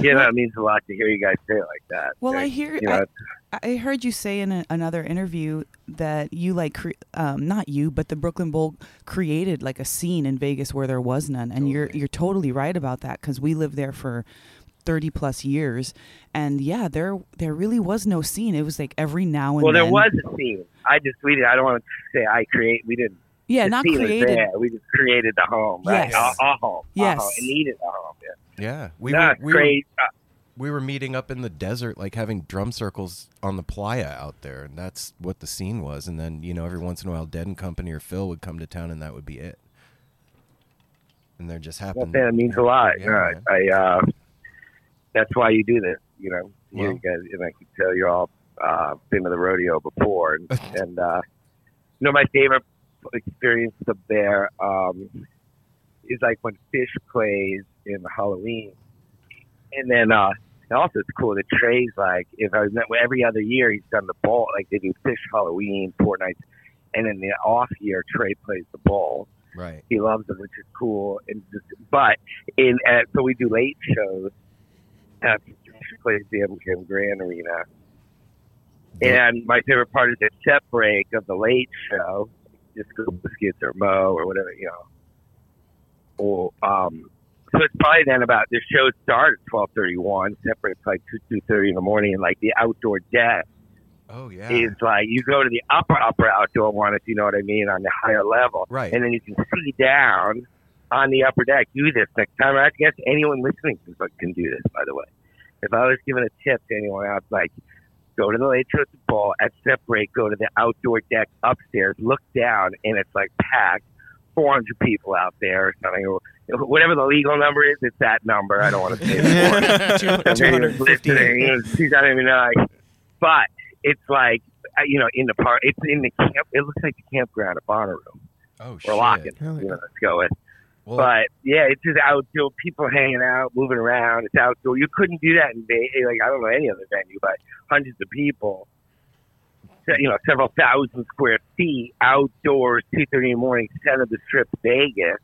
you know, it means a lot to hear you guys say it like that. Well, I hear. You know, I, I heard you say in a, another interview that you like, cre- um, not you, but the Brooklyn Bowl created like a scene in Vegas where there was none, and you're you're totally right about that because we lived there for thirty plus years, and yeah, there there really was no scene. It was like every now and well, there was a scene. I just we did. I don't want to say I create. We didn't. Yeah, the not created. there. We just created the home. Right? Yes. A, a home. a Yes. home. It needed a home. Yeah. yeah. We no, were it's we were. Uh, we were meeting up in the desert, like having drum circles on the playa out there, and that's what the scene was. And then you know, every once in a while, Dead and Company or Phil would come to town, and that would be it. And there just Well, happened. man, it means a lot. Yeah, Yeah. I, uh, that's why you do this. You know, Well- you guys, and I can tell you all uh, been to the rodeo before, and, and uh, you know, my favorite experience up there um, is like when Phish plays in Halloween, and then uh, and also it's cool that Trey's like if I was every other year he's done the ball like they do Phish Halloween four nights, and then the off year Trey plays the ball Right. he loves them, which is cool. And just, but in uh, so we do late shows at plays the MGM Grand Arena. And my favorite part is the set break of the late show. Just go biscuits or Mo or whatever, you know. Or um, so it's probably then about the show starts at twelve thirty one. Set break's like two two thirty in the morning, and like the outdoor deck Oh yeah. is like you go to the upper upper outdoor one if you know what I mean on the higher level, Right. And then you can see down on the upper deck. Do this next time. I guess anyone listening can, can do this. By the way, if I was giving a tip to anyone else, like go to the late show at the ball at step break, go to the outdoor deck upstairs, look down, and it's like packed. 400 people out there or something, whatever the legal number is, it's that number. I don't want to say it more. Two hundred fifty. She's not even like, but it's like uh, you know in the park. It's in the camp. It looks like the campground at Bonnaroo Oh or shit. Lockn'. Hell You yeah. know, let's go with. Well, But yeah, it's just outdoor. People hanging out, moving around. It's outdoor. You couldn't do that in Vegas. Like I don't know any other venue, but hundreds of people. You know, several thousand square feet outdoors, two thirty in the morning, center of the strip, Vegas.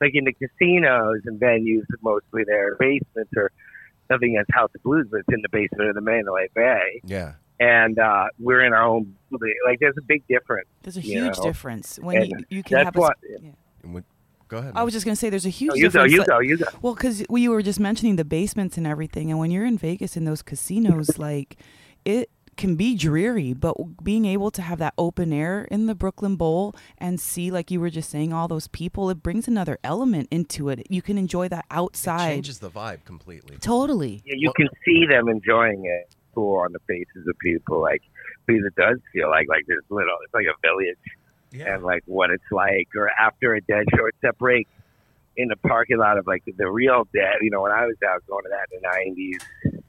Like in the casinos and venues, mostly there, basements or nothing against House of Blues, but it's in the basement of the Mandalay Bay, yeah. and uh, we're in our own. Like, there's a big difference. There's a huge know, difference when you, you can that's have a. what- yeah. And we- Go ahead. I was just gonna say there's a huge Oh, you go, you like- go, you go. Well, because we were just mentioning the basements and everything, and when you're in Vegas in those casinos, like it can be dreary, but being able to have that open air in the Brooklyn Bowl and see, like you were just saying, all those people, it brings another element into it. You can enjoy that it outside. changes the vibe completely. Totally. Yeah, you can see them enjoying it. Cool on the faces of people, like because it does feel like like there's little. It's like a village, Yeah. and like what it's like. Or after a dead short it's that break in the parking lot of like the real dead. You know, when I was out going to that in the '90s,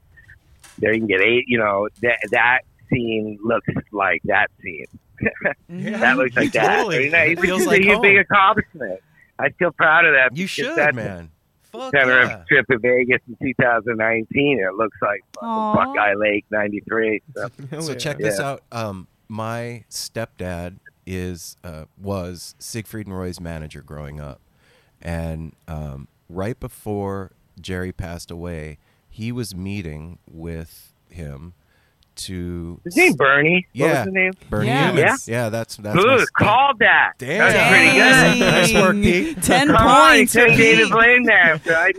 there you can get eight. You know, that that scene looks like that scene. Mhm. That looks like that. Totally. You know, it's Feels just like a big home. accomplishment. I feel proud of that. You should, that's man. Fuck center yeah. of trip to Vegas in 2019. It looks like Aw. Buckeye Lake '93. So. Hell So yeah. check this out. Um, my stepdad is uh, was Siegfried and Roy's manager growing up, and um, right before Jerry passed away, he was meeting with him to His name Bernie. What Yeah. was his name? Bernie Yeah. Yuman. Yeah, that's that's my Good. step- Called that. Damn. That's pretty good. Nice work, Pete. Ten Come points. he for took David Pete. Blaine there. So I,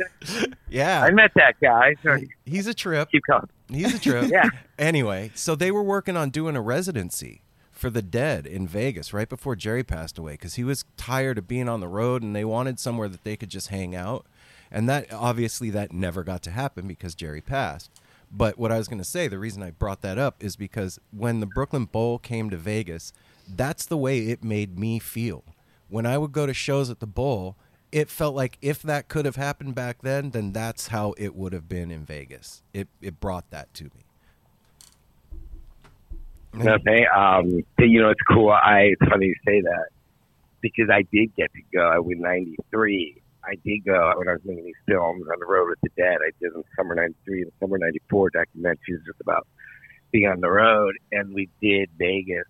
Yeah, I met that guy. So he's a trip. keep going. He's a trip. Yeah. Anyway, so they were working on doing a residency for the dead in Vegas right before Jerry passed away because he was tired of being on the road and they wanted somewhere that they could just hang out. And that obviously that never got to happen because Jerry passed. But what I was going to say, the reason I brought that up is because when the Brooklyn Bowl came to Vegas, that's the way it made me feel. When I would go to shows at the Bowl, it felt like if that could have happened back then, then that's how it would have been in Vegas. It it brought that to me. Nothing. Um, you know, it's cool. I it's funny you say that because I did get to go. I went '93. I did go when I was making these films on the road with the dead. I did in summer '93 and summer '94 documentaries just about being on the road, and we did Vegas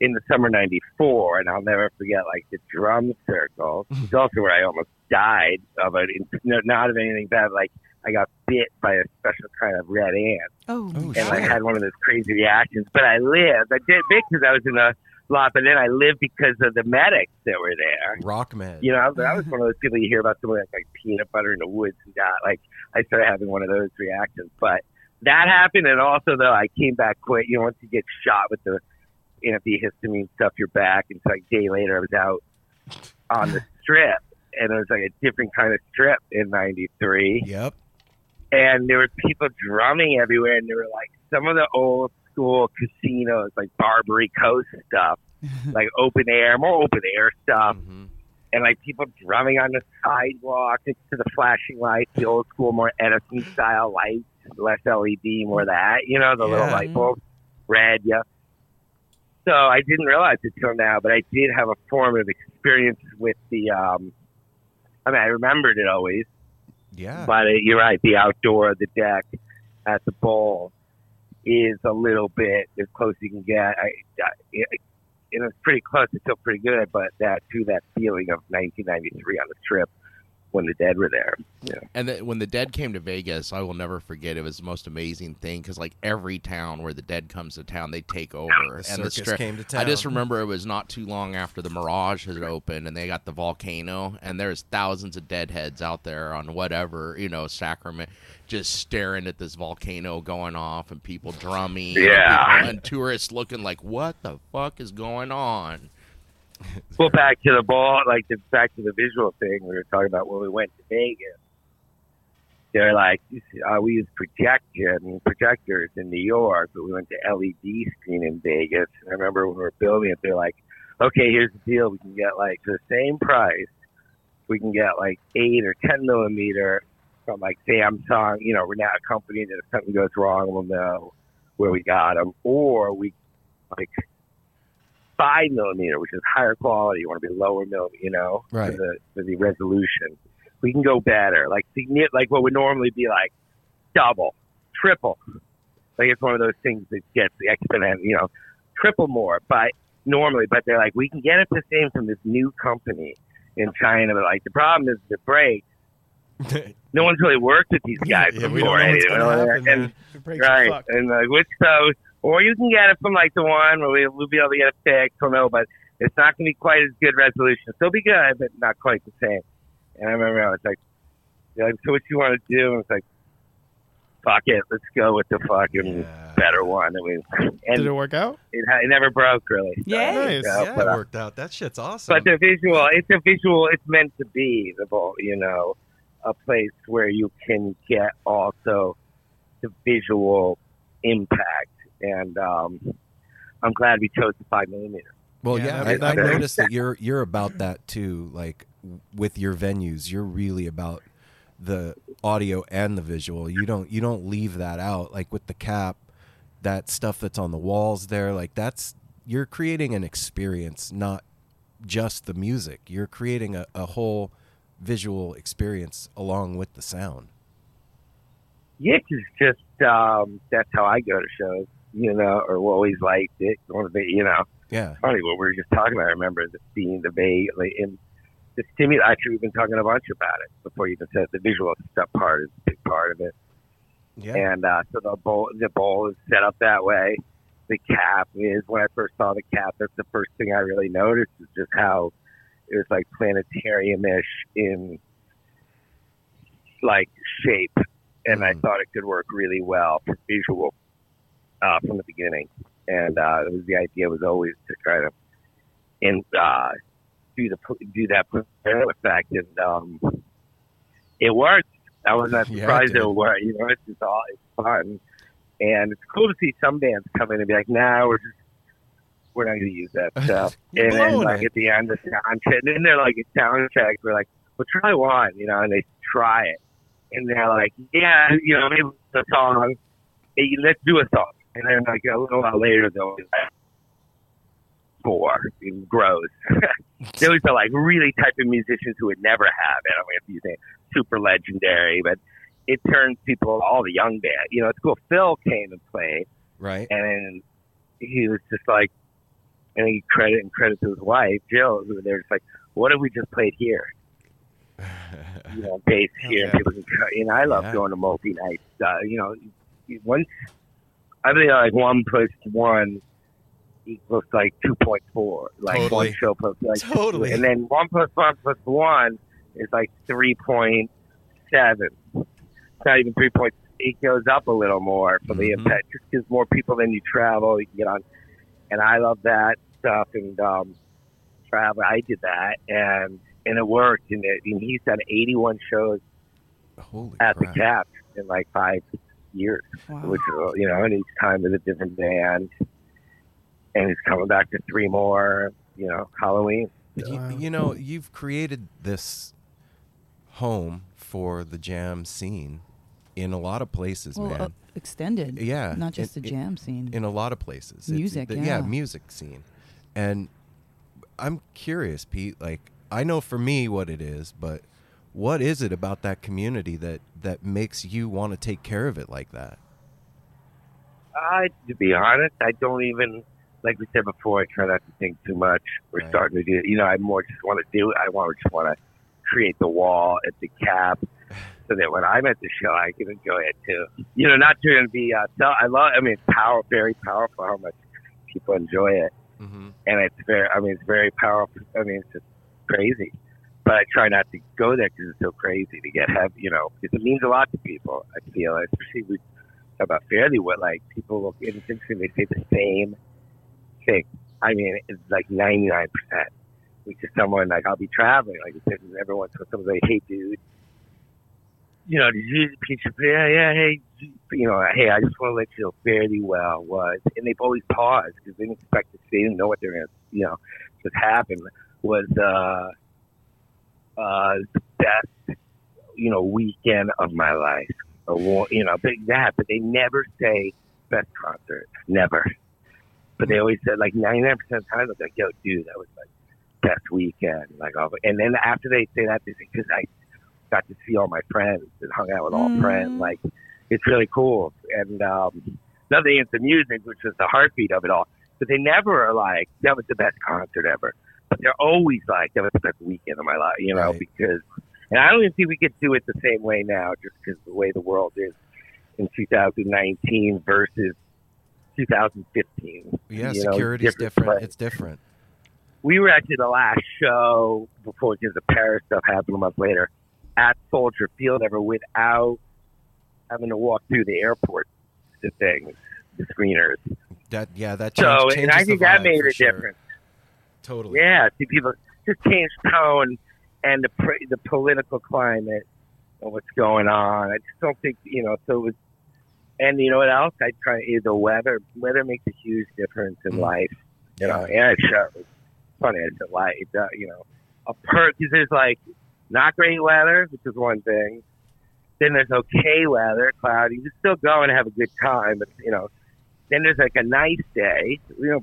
in the summer '94. And I'll never forget like the drum circle. It's also where I almost died of it. Not of anything bad. Like I got bit by a special kind of red ant Oh, Oh, and shit. I had one of those crazy reactions. But I lived. I did big because I was in the lot, but then I lived because of the medics that were there. Rock man. You know, I was, I was one of those people you hear about someone that's like peanut butter in the woods and got like I started having one of those reactions. But that happened, and also though I came back quick. You know, once you get shot with the antihistamine stuff, you're back. And so like a day later, I was out on the strip, and it was like a different kind of strip in '93 Yep. And there were people drumming everywhere, and there were like some of the old school casinos, like Barbary Coast stuff, like open air, more open air stuff, Mhm. and like people drumming on the sidewalk next to the flashing lights, the old school, more Edison style lights, less LED, more that, you know, the little light bulbs, red, yeah. So I didn't realize it till now, but I did have a formative experience with the. um I mean, I remembered it always, Yeah. but it, you're right. The outdoor, the deck at the bowl is a little bit as close as you can get. I, I, it, and it's pretty close. It's still pretty good, but that to that feeling of 1993 on the strip when the Dead were there. Yeah. And the, when the Dead came to Vegas, I will never forget. It was the most amazing thing because like every town where the Dead comes to town, they take over. and the circus came to town. I just remember it was not too long after the Mirage had opened, and they got the volcano, and there's thousands of Deadheads out there on whatever you know Sacrament, just staring at this volcano going off, and people drumming, and Yeah. people- and tourists looking like, "What the fuck is going on?" Well, back to the ball, like the back to the visual thing we were talking about when we went to Vegas. They're like, uh, we use projection projectors in New York, but we went to LED screen in Vegas. And I remember when we were building it, they're like, okay, here's the deal: we can get like for the same price, we can get like eight or ten millimeter from like Samsung, you know, renowned company that if something goes wrong, we'll know where we got them, or we like five millimeter, which is higher quality. You want to be lower millimeter, you know, Right. for the for the resolution. We can go better, like like what would normally be like double, triple. Like it's one of those things that gets the exponent, you know, triple more. But normally, but they're like, we can get it the same from this new company in China. But like the problem is the break. No one's really worked with these guys Yeah, before. we don't know what's anyway. happen, and man. The brakes are right, and like which so, or you can get it from like the one where we, we'll be able to get a fixed. Don't know, but it's not going to be quite as good resolution. Still be good, but not quite the same. And I remember I was like, they're like, so what you want to do? And it's like, fuck it, let's go with the fucking Yeah. better one. I mean, and Did it work out? it, it never broke really. Yay. Nice. Yeah, Yeah, but, it uh, worked out. That shit's awesome. but the visual, it's a visual. It's meant to be the ball, you know, a place where you can get also the visual impact. And um, I'm glad we chose the five millimeter. Well, Yeah, yeah, that- I, I noticed that you're you're about that too. Like with your venues, you're really about the audio and the visual. You don't you don't leave that out. Like with the cap, that stuff that's on the walls there, like that's you're creating an experience, not just the music. You're creating a, a whole visual experience along with the sound. Yick is just um, that's how I go to shows, you know, or always liked it. One of the, you know, Yeah, funny what we were just talking about. I remember the scene, the bay, like in the stimulus. Actually, we've been talking a bunch about it before you even said the visual stuff part is a big part of it. yeah, And uh, so the bowl, the bowl is set up that way. The cap is when I first saw the cap. That's the first thing I really noticed is just how it was like planetarium-ish in like shape, and I Mhm. thought it could work really well for visual uh, from the beginning. And uh, it was the idea was always to try to and uh, do the do that effect, and um, it worked. I was not Yeah, it surprised did. it worked. You know, it's just all it's fun, and it's cool to see some bands come in and be like, "Nah, we're just we're not going to use that stuff." And then like it. at the end of sound check, and then they're like at sound check, we're like, "Well, try one," you know, and they try it, and they're like, "Yeah, you know, maybe the song, hey, let's do a song," and then like a little while later they'll be like, four it grows. Those are like really type of musicians who would never have it. I mean, if you think super legendary, but it turns people, all the young band, you know, it's cool. Phil came and played, right. and he was just like, and he credit and credit to his wife Jill, who they're just like, what if we just played here? You know, bass here, and Yeah. people can. know, I love Yeah. going to multi nights. Uh, you know, once I think like one plus one equals like two point four, like Totally. one show plus like Totally. and then one plus one plus one is like three point seven. It's not even three point. It goes up a little more for the Mhm. impact, just because more people than you travel, you can get on. And I love that stuff and um, travel. I did that and and it worked. And, it, and he's done eighty one shows Holy at crap. the cap. in like five years, Wow. which you know, and each time with a different band, and he's coming back to three more. You know, Halloween. You, Wow. you know, you've created this home for the jam scene in a lot of places, Well, man. uh, extended. Yeah, Not just it- the it- jam scene. in a lot of places. Music, the- yeah. music scene. And I'm curious, Pete. Like, I know for me what it is, but what is it about that community that that makes you want to take care of it like that? I, to be honest, I don't even like we said before. I try not to think too much. We're Right. starting to do. You know, I more just want to do. it. I want just want to create the wall at the cap, so that when I'm at the show, I can enjoy it too. You know, not to be. Uh, so I love. I mean, it's power, very powerful how much people enjoy it, Mm-hmm. and it's very. I mean, it's very powerful. I mean, it's just crazy. But I try not to go there because it's so crazy to get have you know because it means a lot to people. I feel especially with talk about fairly what like people look it's interesting they say the same thing. I mean it's like ninety nine percent. Which is someone like I'll be traveling like this and everyone so someone's like, Hey dude you know, did you pizza yeah, yeah, hey you know, hey, I just want to let you know Fare Thee Well was and they've always paused because they didn't expect to see, they didn't know what they're gonna you know, just happen was uh uh best you know, weekend of my life. Or, you know, big that, but they never say best concert. Never. But they always said, like, 99% of the time, they're like, yo, dude, that was like best weekend. Like, all, and then after they say that, they say, because I got to see all my friends and hung out with all Mm. friends. Like, it's really cool. And um, nothing against the music, which is the heartbeat of it all. But they never are like, that was the best concert ever. But they're always like, that was the best weekend of my life, you know, Right. because and I don't even think we could do it the same way now, just because the way the world is in 2019 versus 2015. Yeah, You know, security's different different. It's different. We were actually the last show before because the Paris stuff happened a month later at Soldier Field ever without having to walk through the airport to things, the screeners. That yeah, that So, change, and I the think that made a sure. difference. Totally. Yeah, see people just change tone and the pr- the political climate and what's going on. I just don't think you know. So it was, and you know what else? I try the weather. Weather makes a huge difference in Mm. life. You know, and it's uh, it's funny. It's a life. Uh, you know, a perk is there's like not great weather, which is one thing. Then there's okay weather, cloudy. You can still go and have a good time, but you know. Then there's like a nice day, you know,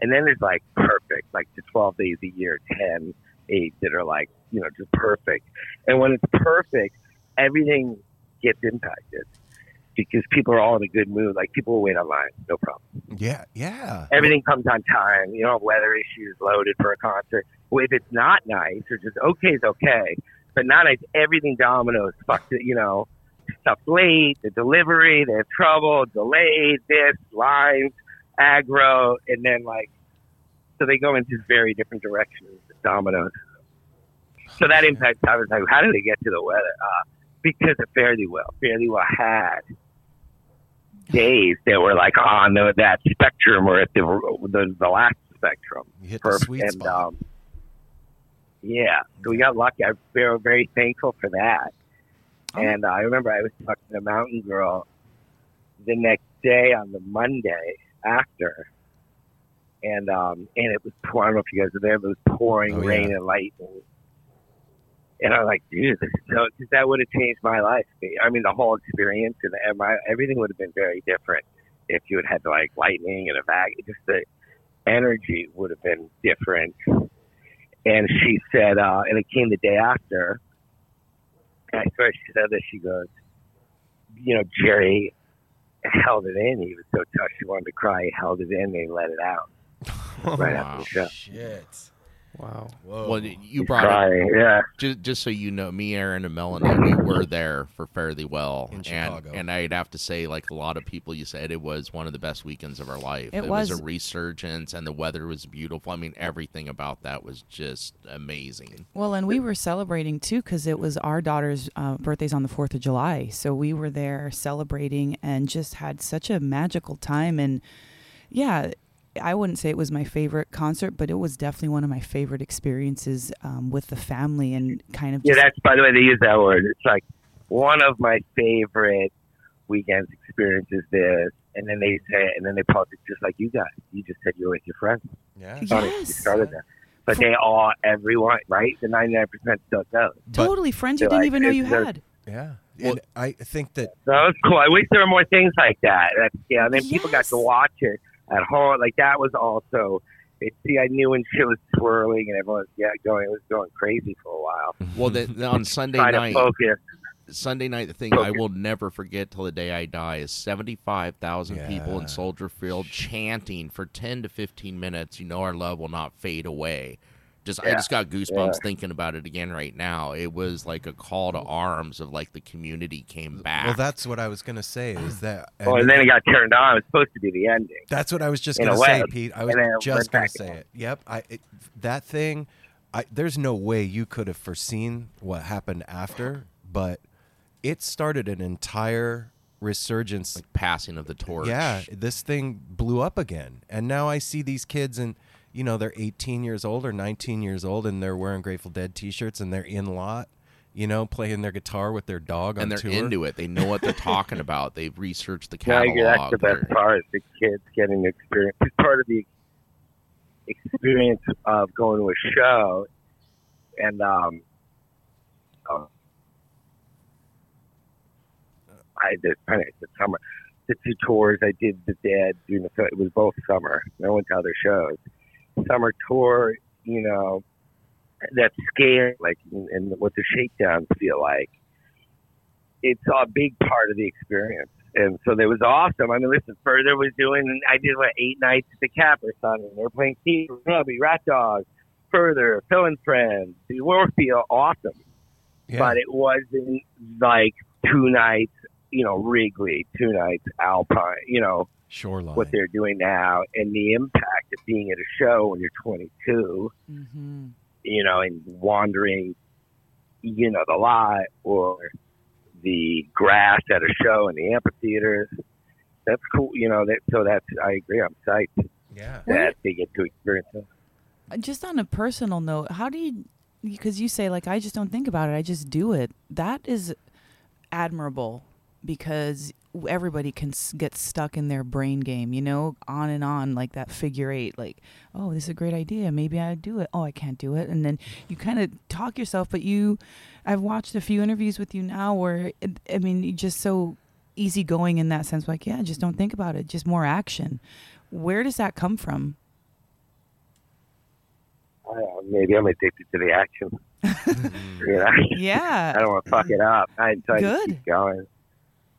and then there's like perfect, like the 12 days a year, 10, 8 that are like, you know, just perfect. And when it's perfect, everything gets impacted because people are all in a good mood. Like people will wait online, no problem. Yeah, yeah. Everything comes on time. You don't have weather issues loaded for a concert. Well, if it's not nice or just okay is okay, but not nice, everything dominoes. fucked. it, you know, stuff late, the delivery, they have trouble, delayed, this, lines, aggro, and then like, so they go in just very different directions, dominoes. So that impacts, I was like, how did they get to the weather? Uh, because of Fare Thee Well. Fare Thee Well had days that were like on the, that spectrum or at the, the, the last spectrum. You hit the Perfect. sweet and, spot. um, yeah, so we got lucky. I'm very, very thankful for that. Oh. And uh, I remember I was talking to Mountain Girl the next day on the Monday after, and um, and it was pouring. I don't know if you guys were there, but it was pouring Oh, yeah. rain and lightning. And I was like, dude, this is so, cause that would have changed my life. I mean, the whole experience and, and my, everything would have been very different if you had had like lightning and a vac. Just the energy would have been different. And she said, uh, and it came the day after. And I swear she said that she goes, you know, Jerry held it in. He was so touched. He wanted to cry. He held it in. And he let it out oh, right after the show. Shit. Wow. Whoa. Well, you He's brought it crying. Yeah. just, just so you know, me, Aaron, and Melanie, we were there for Fare Thee Well, In and Chicago. and I'd have to say, like a lot of people, you said it was one of the best weekends of our life. It was. was. a resurgence, and the weather was beautiful. I mean, everything about that was just amazing. Well, and we were celebrating too because it was our daughter's uh, birthday's on the 4th of July. So we were there celebrating and just had such a magical time. And yeah, I wouldn't say it was my favorite concert, but it was definitely one of my favorite experiences um, with the family and kind of Yeah, that's by the way they use that word. It's like one of my favorite weekends experiences this. And then they say, and then they pause it just like you guys. You just said you were with your friends. Yeah. Funny, you Yes. started there. But they all, everyone, right? The 99% still goes. Totally, friends you didn't like, even know you had. Yeah. Well- and I think that that was cool. I wish there were more things like that. That's, yeah, and then people got to watch it at home. Like that was also. It, see, I knew when shit was swirling and everyone was yeah going. It was going crazy for a while. Well, the, on Sunday night, focus. Sunday night, the thing I will never forget till the day I die is 75,000 people in Soldier Field chanting for 10 to 15 minutes, you know our love will not fade away. Just I just got goosebumps Yeah. thinking about it again right now. It was like a call to arms of like the community came back. well, that's what I was gonna say is that. Well, and then it got turned on. It was supposed to be the ending. That's what I was just In gonna say. Pete. I was And then it just gonna say again. it. Yep. I it, that thing. I there's no way you could have foreseen what happened after, but it started an entire resurgence. like passing of the torch. yeah, this thing blew up again, and now I see these kids and. You know, they're 18 years old or 19 years old, and they're wearing Grateful Dead T-shirts, and they're in lot. You know, playing their guitar with their dog on and they're tour. into it. They know what they're talking about. They've researched the catalog. agree. that's the best part. The kids getting the experience. It's part of the experience of going to a show, and um, um I did kind of the summer. The two tours I did the Dead during the it was both summer. I went to other shows. Summer tour, you know, that scare like and, and what the shakedowns feel like. It's a big part of the experience and so it was awesome. I mean, listen, Further was doing, I did what eight nights at the Capper Sun, and they were playing Steve, Rubby, Rat Dog, Further, Phil and Friends, the Warfield, awesome. Yeah. But it wasn't like two nights, you know, Wrigley, two nights Alpine, you know, Shoreline. what they're doing now, and the impact of being at a show when you're 22, Mm-hmm. you know, and wandering, you know, the lot or the grass at a show in the amphitheaters. That's cool, you know. That so that's I agree. I'm psyched yeah. that they get to experience it. Just on a personal note, how do you? Because you say like I just don't think about it, I just do it. That is admirable because everybody can get stuck in their brain game, you know, on and on like that figure eight. Like, oh, this is a great idea. Maybe I do it. Oh, I can't do it. And then you kind of talk yourself. But you, I've watched a few interviews with you now where I mean, you're just so easygoing in that sense. Like, yeah, just don't think about it. Just more action. Where does that come from? I don't know, maybe I'm addicted to the action. you know, I don't want to fuck it up. I try to Good. keep going.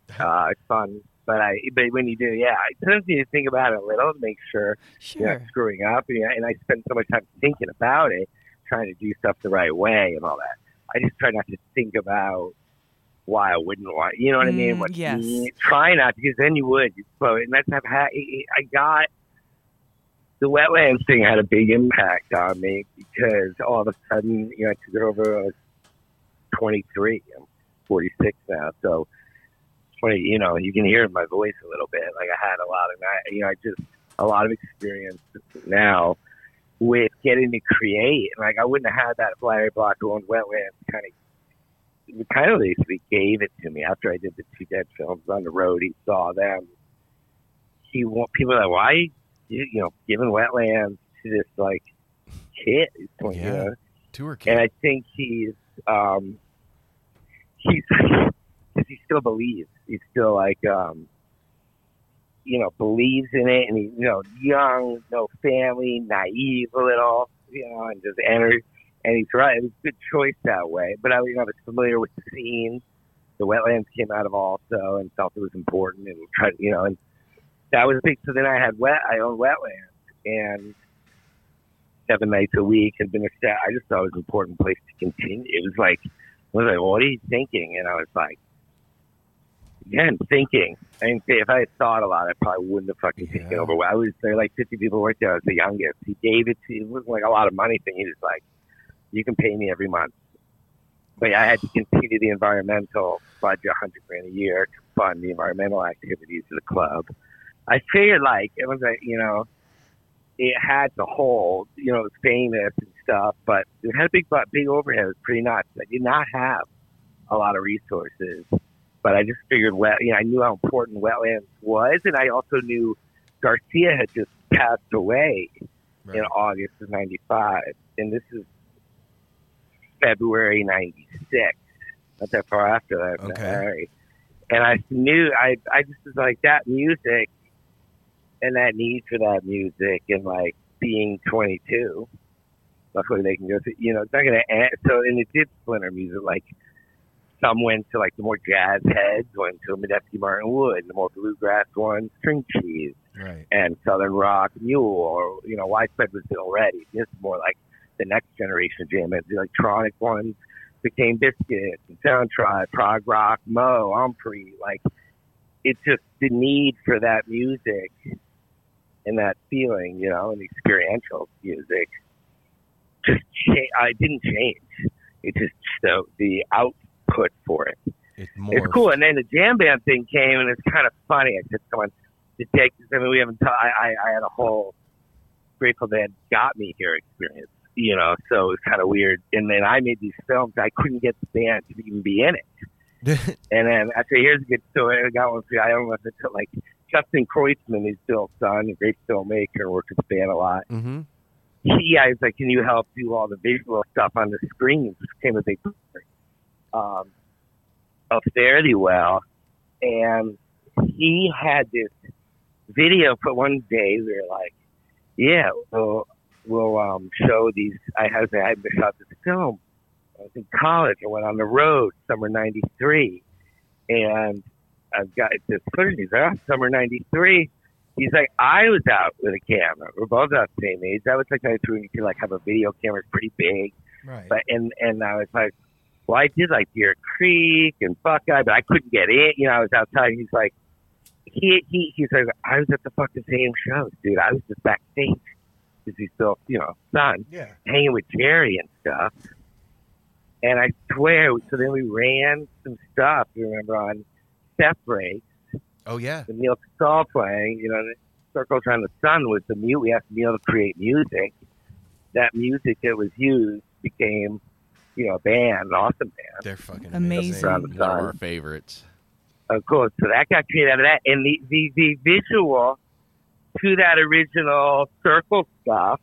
Uh, it's fun, but I but when you do, yeah, sometimes you think about it a little to make sure you're not screwing up. And, and I spend so much time thinking about it, trying to do stuff the right way and all that. I just try not to think about why I wouldn't want. You know what I mean? Mm, What, yes. Try not because then you would. So and that's have had. I got the wetlands thing had a big impact on me because all of a sudden, you know, I took it over. I was 23. I'm 46 now, so 20. You know, you can hear my voice a little bit. Like I had a lot of. You know, I just a lot of experience now with getting to create. Like I wouldn't have had that Larry Bloch owned wetlands kind of. Kind of basically gave it to me after I did the two dead films on the road. He saw them. He want people are like, why you, you know giving wetlands to this like kid? He's 20, you Yeah. know? Tour and. I think he's um he's because he still believes. He's still like um you know believes in it, and he's you know young, no family, naive a little, you know, and just energy. And he's right. It was a good choice that way. But I, you know, was familiar with the scene. The wetlands came out of also, and felt it was important, and tried, you know, and that was big. So then I had wet. I owned wetlands, and seven nights a week had been a stat. I just thought it was an important place to continue. It was like, I was like, what are you thinking? And I was like, again, thinking. I mean, if I had thought a lot, I probably wouldn't have fucking taken Yeah. over. I was there, like 50 people worked there. I was the youngest. He gave it to, it wasn't like a lot of money thing. He was like, you can pay me every month. But I had to continue the environmental budget, 100 grand a year, to fund the environmental activities of the club. I figured, like, it was like, you know, it had to hold, you know, it was famous and stuff, but it had a big, big overhead. It was pretty nuts. I did not have a lot of resources. But I just figured, well, you know, I knew how important wetlands was, and I also knew Garcia had just passed away in August of '95, and this is February '96. Not that far after that. Okay. married. And I knew I I just was like that music and that need for that music and like being 22. Luckily they can go to you know it's not gonna end. So and it did splinter music like. Some went to like the more jazz heads, went to Medeski Martin Wood, the more bluegrass ones, String Cheese Right. and Southern Rock Mule, or you know, Widespread was already. This is more like the next generation of jam bands. The electronic ones became Biscuit, and Sound Tribe, Prog Rock, Mo, Umphrey. Like it's just the need for that music and that feeling, you know, and experiential music. Just cha- I didn't change. It just so the output for it It's it's cool. And then the jam band thing came, and it's kind of funny. I said, "Someone to take." I mean, we haven't. T- I, I I had a whole Grateful Dead got me here experience, you know. So it's kind of weird. And then I made these films. I couldn't get the band to even be in it. And then I say, "Here's a good story." I got one for you. I don't know if it's like Justin Kreutzmann, is Bill's son, a great filmmaker, worked with the band a lot. hmm He, I was like, "Can you help do all the visual stuff on the screens?" Which became a big um, of Fare Thee Well, and he had this video for one day. We were like, "Yeah, we'll we'll um, show these." I had I had shot this film. I was in college. I went on the road summer '93, and I've got this footage. He's like, oh, summer '93. He's like, I was out with a camera. We're both about the same age. That was like '93 when you could like have a video camera. It's pretty big. Right. But and and I was like, well, I did like Deer Creek and Buckeye, but I couldn't get in. You know, I was outside. He's like, he he he's like, I was at the fucking same shows, dude. I was just backstage because he's still, you know, son, yeah. hanging with Jerry and stuff. And I swear, so then we ran some stuff. You remember on step breaks, Oh yeah. the Neal Casal playing. You know, Circles Around the Sun was the mute. We be able to create music. That music that was used became, you know, a band, an awesome band. They're fucking Amazing. Around the One of our favorites. Of course. So that got created out of that. And the, the, the visual to that original circle stuff,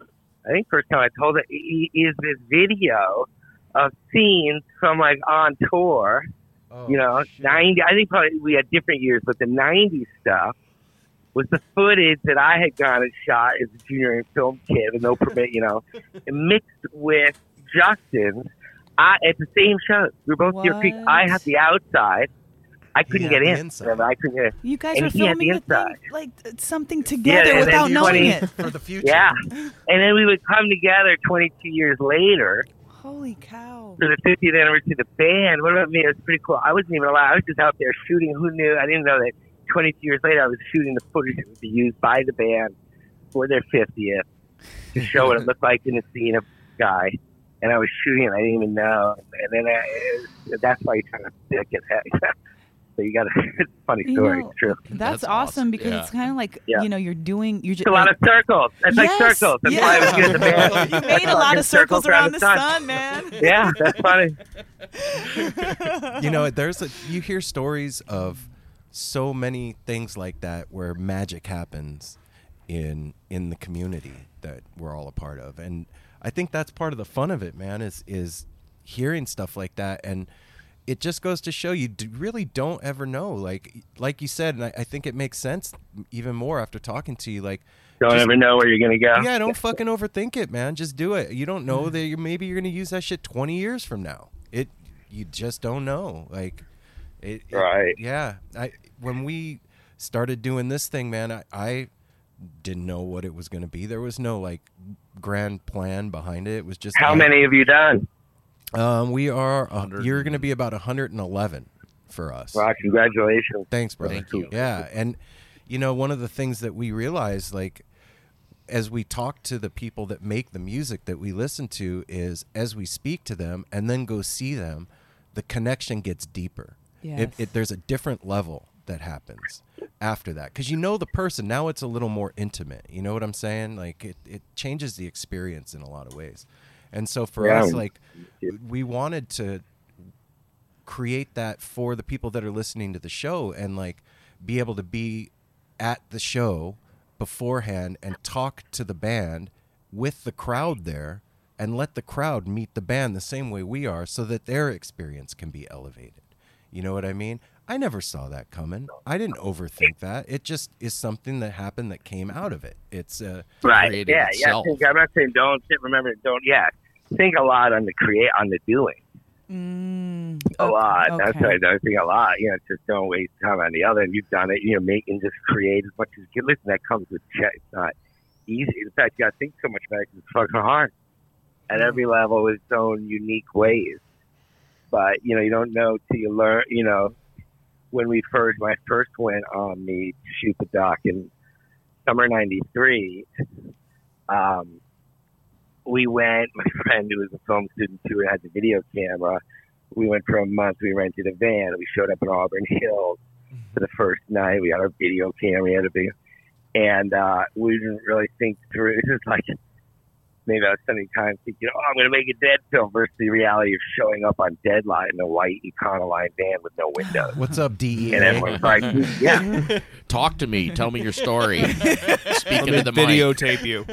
I think first time I told it, is this video of scenes from like on tour, Oh, you know, 90, I think probably we had different years, but the 90s stuff was the footage that I had gone and shot as a junior film kid with no permit, you know, and mixed with Justin's I, at the same show. We were both Deer Creek. I had the outside. I couldn't get in. inside. I couldn't get in. You guys And are he the filming the thing, inside. like uh, something together and then without knowing 20 it. for the future. Yeah. And then we would come together 22 years later Holy cow! for the 50th anniversary of the band. What about me? It was pretty cool. I wasn't even allowed. I was just out there shooting. Who knew? I didn't know that 22 years later I was shooting the footage that would be used by the band for their 50th to show what it looked like in the scene of Guy. And I was shooting it. I didn't even know. And then I, that's why you're trying to stick it. so you got a funny You story. know, it's true. That's, That's awesome, awesome. because Yeah. it's kind of like Yeah. you know you're doing you're just a lot of circles. It's like circles. That's why I was good at the band. you made a lot of circles around the sun, man. Yeah, that's funny. you know, there's a you hear stories of so many things like that where magic happens in in the community that we're all a part of, and I think that's part of the fun of it, man. Is is hearing stuff like that and. It just goes to show you d- really don't ever know. Like, like you said, and I, I think it makes sense even more after talking to you. Like, Don't Just- ever know where you're gonna go. yeah, don't fucking overthink it, man. Just do it. You don't know that you're, maybe you're gonna use that shit 20 years from now. It, you just don't know. Like, it, it- Right. yeah. I when we started doing this thing, man, I, I didn't know what it was gonna be. There was no like grand plan behind it. It was just How I- many have you done? Um, we are. Uh, you're gonna be about 111 for us. Wow, congratulations. Thanks, brother. Thank you. Yeah, and you know, one of the things that we realize, like, as we talk to the people that make the music that we listen to, is as we speak to them and then go see them, the connection gets deeper. It, it, there's a different level that happens after that because you know the person now it's a little more intimate you know what i'm saying like it, it changes the experience in a lot of ways and so for Yeah. us like we wanted to create that for the people that are listening to the show and like be able to be at the show beforehand and talk to the band with the crowd there and let the crowd meet the band the same way we are so that their experience can be elevated. You know what I mean? I never saw that coming. I didn't overthink that. It just is something that happened that came out of it. It's uh Right. Yeah. itself. Yeah. Think, I'm not saying don't. Remember, don't. Yeah. Think a lot on the create on the doing. Mm, A okay, lot. That's okay. what I think a lot. You know, just don't waste time on the other. And you've done it. You know, make and just create as much as you can. Listen, that comes with check. It's not easy. In fact, you got to think so much about it 'cause it's fucking hard. At every level, its own unique ways. But you know, you don't know till you learn. You know, when we first, when I first went on the shoot the doc in summer '93, um, we went. My friend who was a film student too had the video camera. We went for a month. We rented a van. We showed up in Auburn Hills for the first night. We had our video camera. We had a and uh, we didn't really think through. It was like maybe I was spending time thinking, "Oh, I'm going to make a dead film," versus the reality of showing up on Deadline in a white Econoline van with no windows. what's up DEA? And everyone's like, "Yeah." Talk to me. Tell me your story. Let Speaking me to the mic. videotape you.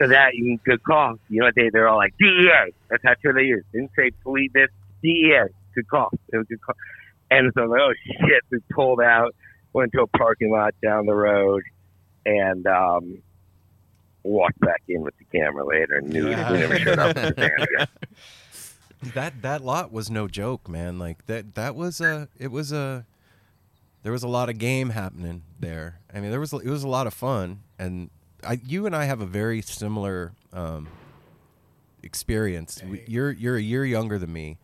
So that you can good call. You know, they they're all like DEA. That's how true they use. Didn't say police. This DEA. Good call. It was good call. And so I'm like, oh shit, we pulled out, went to a parking lot down the road, and um, walked back in with the camera later. And knew Yeah. we never showed up. at the van again. that that lot was no joke, man. Like that that was a it was a there was a lot of game happening there. I mean, there was it was a lot of fun, and I you and I have a very similar um, experience. We- You're you're a year younger than me,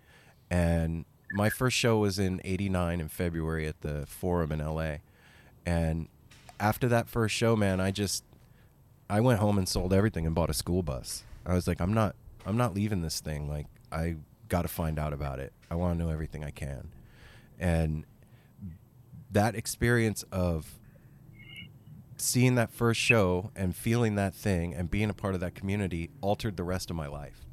and my first show was in '89 in February at the Forum in LA, and after that first show, man, I just I went home and sold everything and bought a school bus. I was like, I'm not I'm not leaving this thing. Like I got to find out about it. I want to know everything I can. And that experience of seeing that first show and feeling that thing and being a part of that community altered the rest of my life.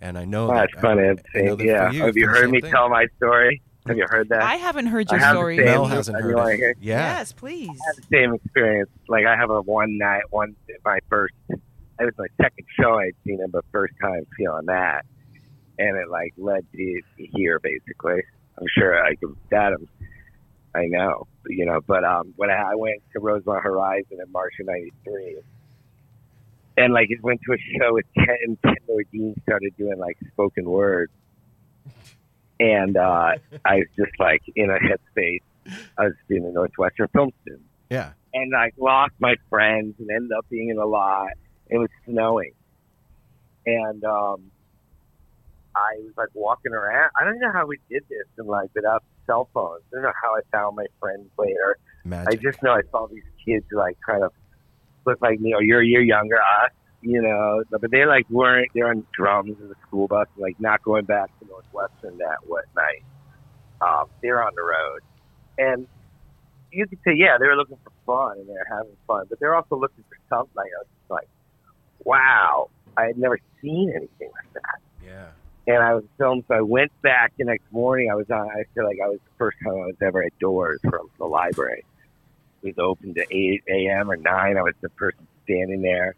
And I know Well, that that's funny. I, I'm know that yeah. you, Have you heard me thing. tell my story? Have you heard that? I haven't heard I your have the story. same- Mel Yeah. hasn't heard wanna it. hear? Yeah. Yes, please. I had the same experience. Like I have a one night, one my first. It was my second show I'd seen him, but first time feeling that, and it like led to here basically. I'm sure I could that. I'm, I know, you know. But um, when I, I went to Rosemont Horizon in March of '93, and like it went to a show with Ken, and Ken Nordine started doing like spoken word, and uh, I was just like in a headspace. I was doing a Northwestern film student Yeah. and I lost my friends and ended up being in a lot. It was snowing, and um, I was like walking around. I don't know how we did this, and like without cell phones. I don't know how I found my friends later. I just know I saw these kids like kind of look like me, or you're a year younger, us, you know. But they like weren't. They're on drums in the school bus, like not going back to Northwestern that what night. Um, they're on the road, and you could say, yeah, they were looking for fun and they're having fun, but they're also looking for something. I was like, wow, I had never seen anything like that yeah. and I was filmed. So I went back the next morning. I was on. I feel like I was the first time I was ever at doors from the library. It was open to eight a.m. or nine. I was the person standing there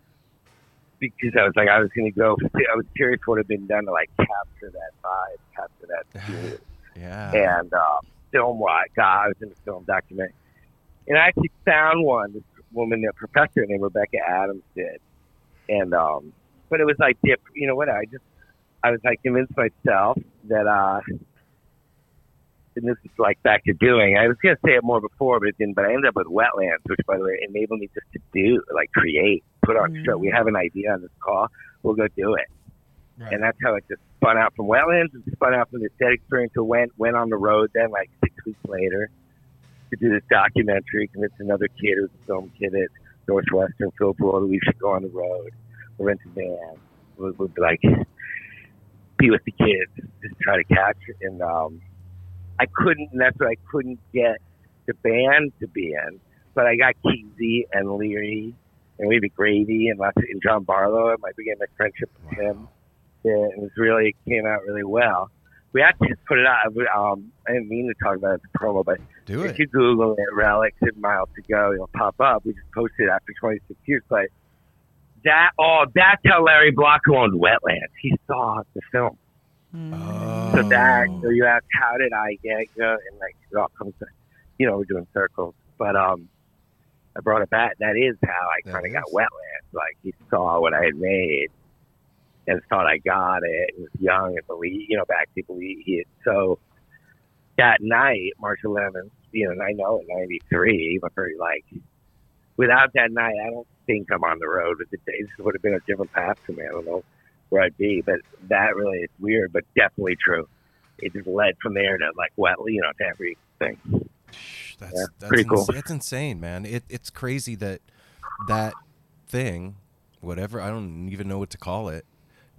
because I was like, I was going to go. I was curious what had been done to like capture that vibe, capture that scene, Yeah. and uh, film what. God, I was in a film documentary, and I actually found one. This woman, a professor named Rebecca Adams, did, and um, but it was like. You know what? I just I was like convinced myself that uh and this is like back to doing. I was gonna say it more before, but it didn't. But I ended up with wetlands, which by the way enabled me just to do, like create, put on show. We have an idea on this call, we'll go do it. And that's how it just spun out from wetlands and spun out from the dead experience. So went went on the road then like six weeks later to do this documentary, convinced another kid who's a film kid at Northwestern, Phil Broder, we should go on the road. We'll rent a van. We'll, we'll be like be with the kids, just try to catch it. And um, I couldn't, and that's what I couldn't get the band to be in. But I got Kesey and Leary and Wavy Gravy and lots of, and John Barlow. I might began my friendship with him. Yeah, it was really it came out really well. we actually just put it out. Um, I didn't mean to talk about it as a promo, but Do if it. you Google it, Relics and Miles to Go, it'll pop up. We just posted it after 26 years, but that oh, that's how Larry Blocker owned Wetlands. He saw the film. Oh. So that so you ask how did I get you and like it all comes to, you know we're doing circles, but um I brought it back. That is how I kind of got wetlands. Like he saw what I had made and thought I got it. and was young and believe you know back to believe he had so that night March 11th, you know, and I know in '93, but very like without that night, I don't think I'm on the road. But the days would have been a different path for me. I don't know where I'd be, but that really is weird, but definitely true. It just led from there to like what you know to everything. That's Yeah, that's pretty cool. ins- It's insane, man. It it's crazy that that thing, whatever I don't even know what to call it,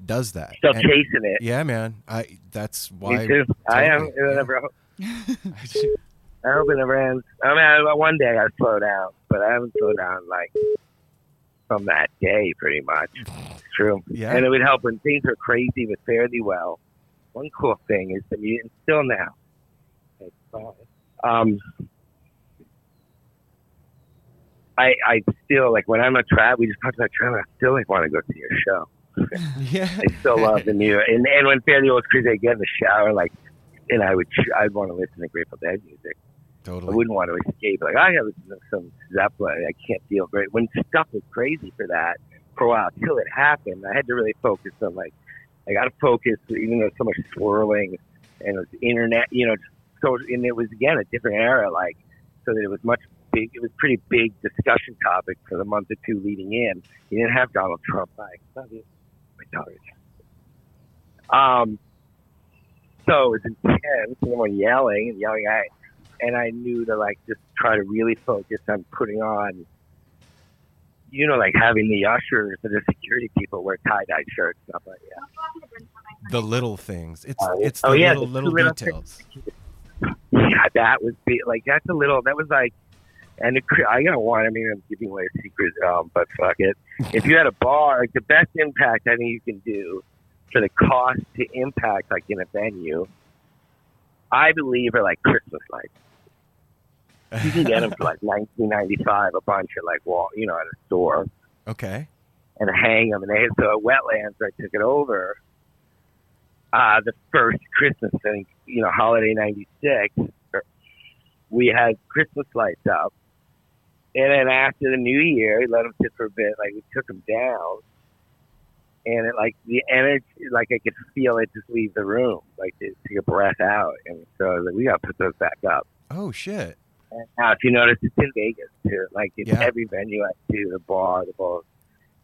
does that. Still And- chasing it. yeah, man. I that's why. Me too. I am. It yeah. never, I hope it never ends. I mean, I, one day I slow down, but I haven't slowed down like from that day, pretty much. It's true. Yeah. And it would help when things are crazy but Fare Thee Well. One cool thing is the music still now. Um, I I still like when I'm a travel. We just talked about travel. I still like want to go see your show. yeah. I still love the music. And and when Fare Thee Well was crazy, I get in the shower like, and I would I'd want to listen to Grateful Dead music. I wouldn't want to escape. Like I have some Zeppelin. I can't feel great. When stuff was crazy for that for a while till it happened, I had to really focus on like I got to focus, even though so much swirling and it was internet, you know. So and it was again a different era, like so that it was much big. It was pretty big discussion topic for the month or two leading in. You didn't have Donald Trump. Like my daughters. Um. So it was intense. Someone yelling and yelling at and I knew to like just try to really focus on putting on, you know, like having the ushers and the security people wear tie dye shirts, stuff like that. the little things. It's Uh, it's the oh, yeah, little the little little details. Yeah, that was big. Like that's a little. That was like, and it, cre- I got one. I mean, I'm giving away a secret, um, but fuck it. If you had a bar, like the best impact I think you can do for the cost to impact, like in a venue, I believe are like Christmas lights. You can get them for like 1995, a bunch of like wall, you know, at a store. okay. and hang them. And they so at Wetlands, I took it over. Uh, the first Christmas thing, you know, holiday '96, we had Christmas lights up, and then after the New Year, we let them sit for a bit. Like we took them down, and it like the energy, like I could feel it just leave the room, like to take a breath out. And so I was like, we got to put those back up. Oh shit. And now, if you notice, it's in Vegas too. Like it's Yeah. every venue I do, the bar, the bar,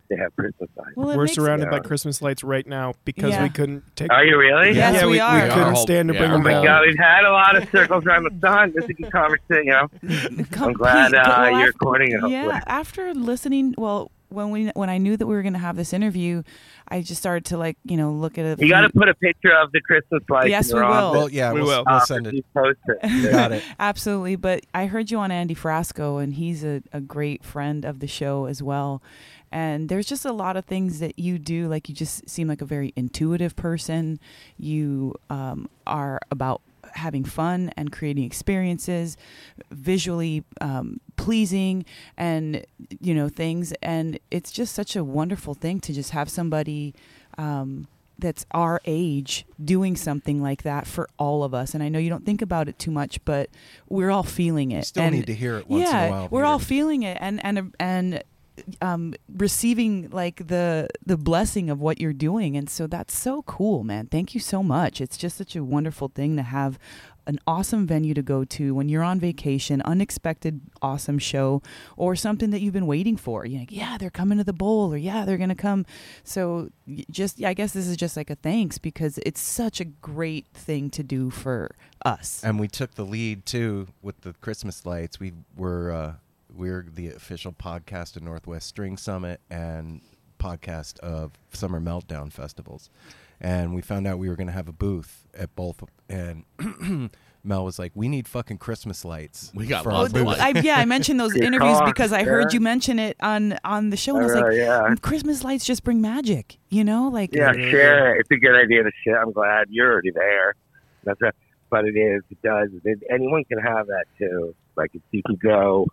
they have Christmas lights. Well, We're makes- surrounded by Christmas lights right now because Yeah. we couldn't take. Are you really? Yes, yeah, we we, are. we couldn't Yeah. stand to bring them Oh my down. God, we've had a lot of circles around the sun. This is a good conversation, you know. I'm glad uh, well, you're af- recording it. Yeah, after listening, well, when we when I knew that we were going to have this interview, I just started to like you know look at it. You got to put a picture of the Christmas lights. Yes, we will. Well, yeah, We we'll, will. we'll Uh, send it. post it. Got it. Absolutely, but I heard you on Andy Frasco, and he's a, a great friend of the show as well. And there's just a lot of things that you do. Like you just seem like a very intuitive person. You um, are about having fun and creating experiences, visually um, pleasing, and you know things. And it's just such a wonderful thing to just have somebody. Um, that's our age doing something like that for all of us. And I know you don't think about it too much, but we're all feeling it. You still and need to hear it once yeah, in a while. we're all feeling it and and and um, receiving like the the blessing of what you're doing. And so that's so cool, man. Thank you so much. It's just such a wonderful thing to have an awesome venue to go to when you're on vacation, unexpected awesome show, or something that you've been waiting for. You're like, yeah, they're coming to the bowl, or yeah, they're gonna come. So just, I guess this is just like a thanks because it's such a great thing to do for us. and we took the lead too with the Christmas lights. We were uh, we're the official podcast of Northwest String Summit and podcast of Summer Meltdown festivals, and we found out we were going to have a booth at both. And Mel was like, "We need fucking Christmas lights." We got for lots our of I, yeah, I mentioned those interviews call. because I heard you mention it on on the show, and I was Uh, like, yeah. Christmas lights just bring magic, you know? Like, Yeah, share it. It's a good idea to share. I'm glad you're already there. That's right. But it is. It does. It, anyone can have that too. Like it's, you can go.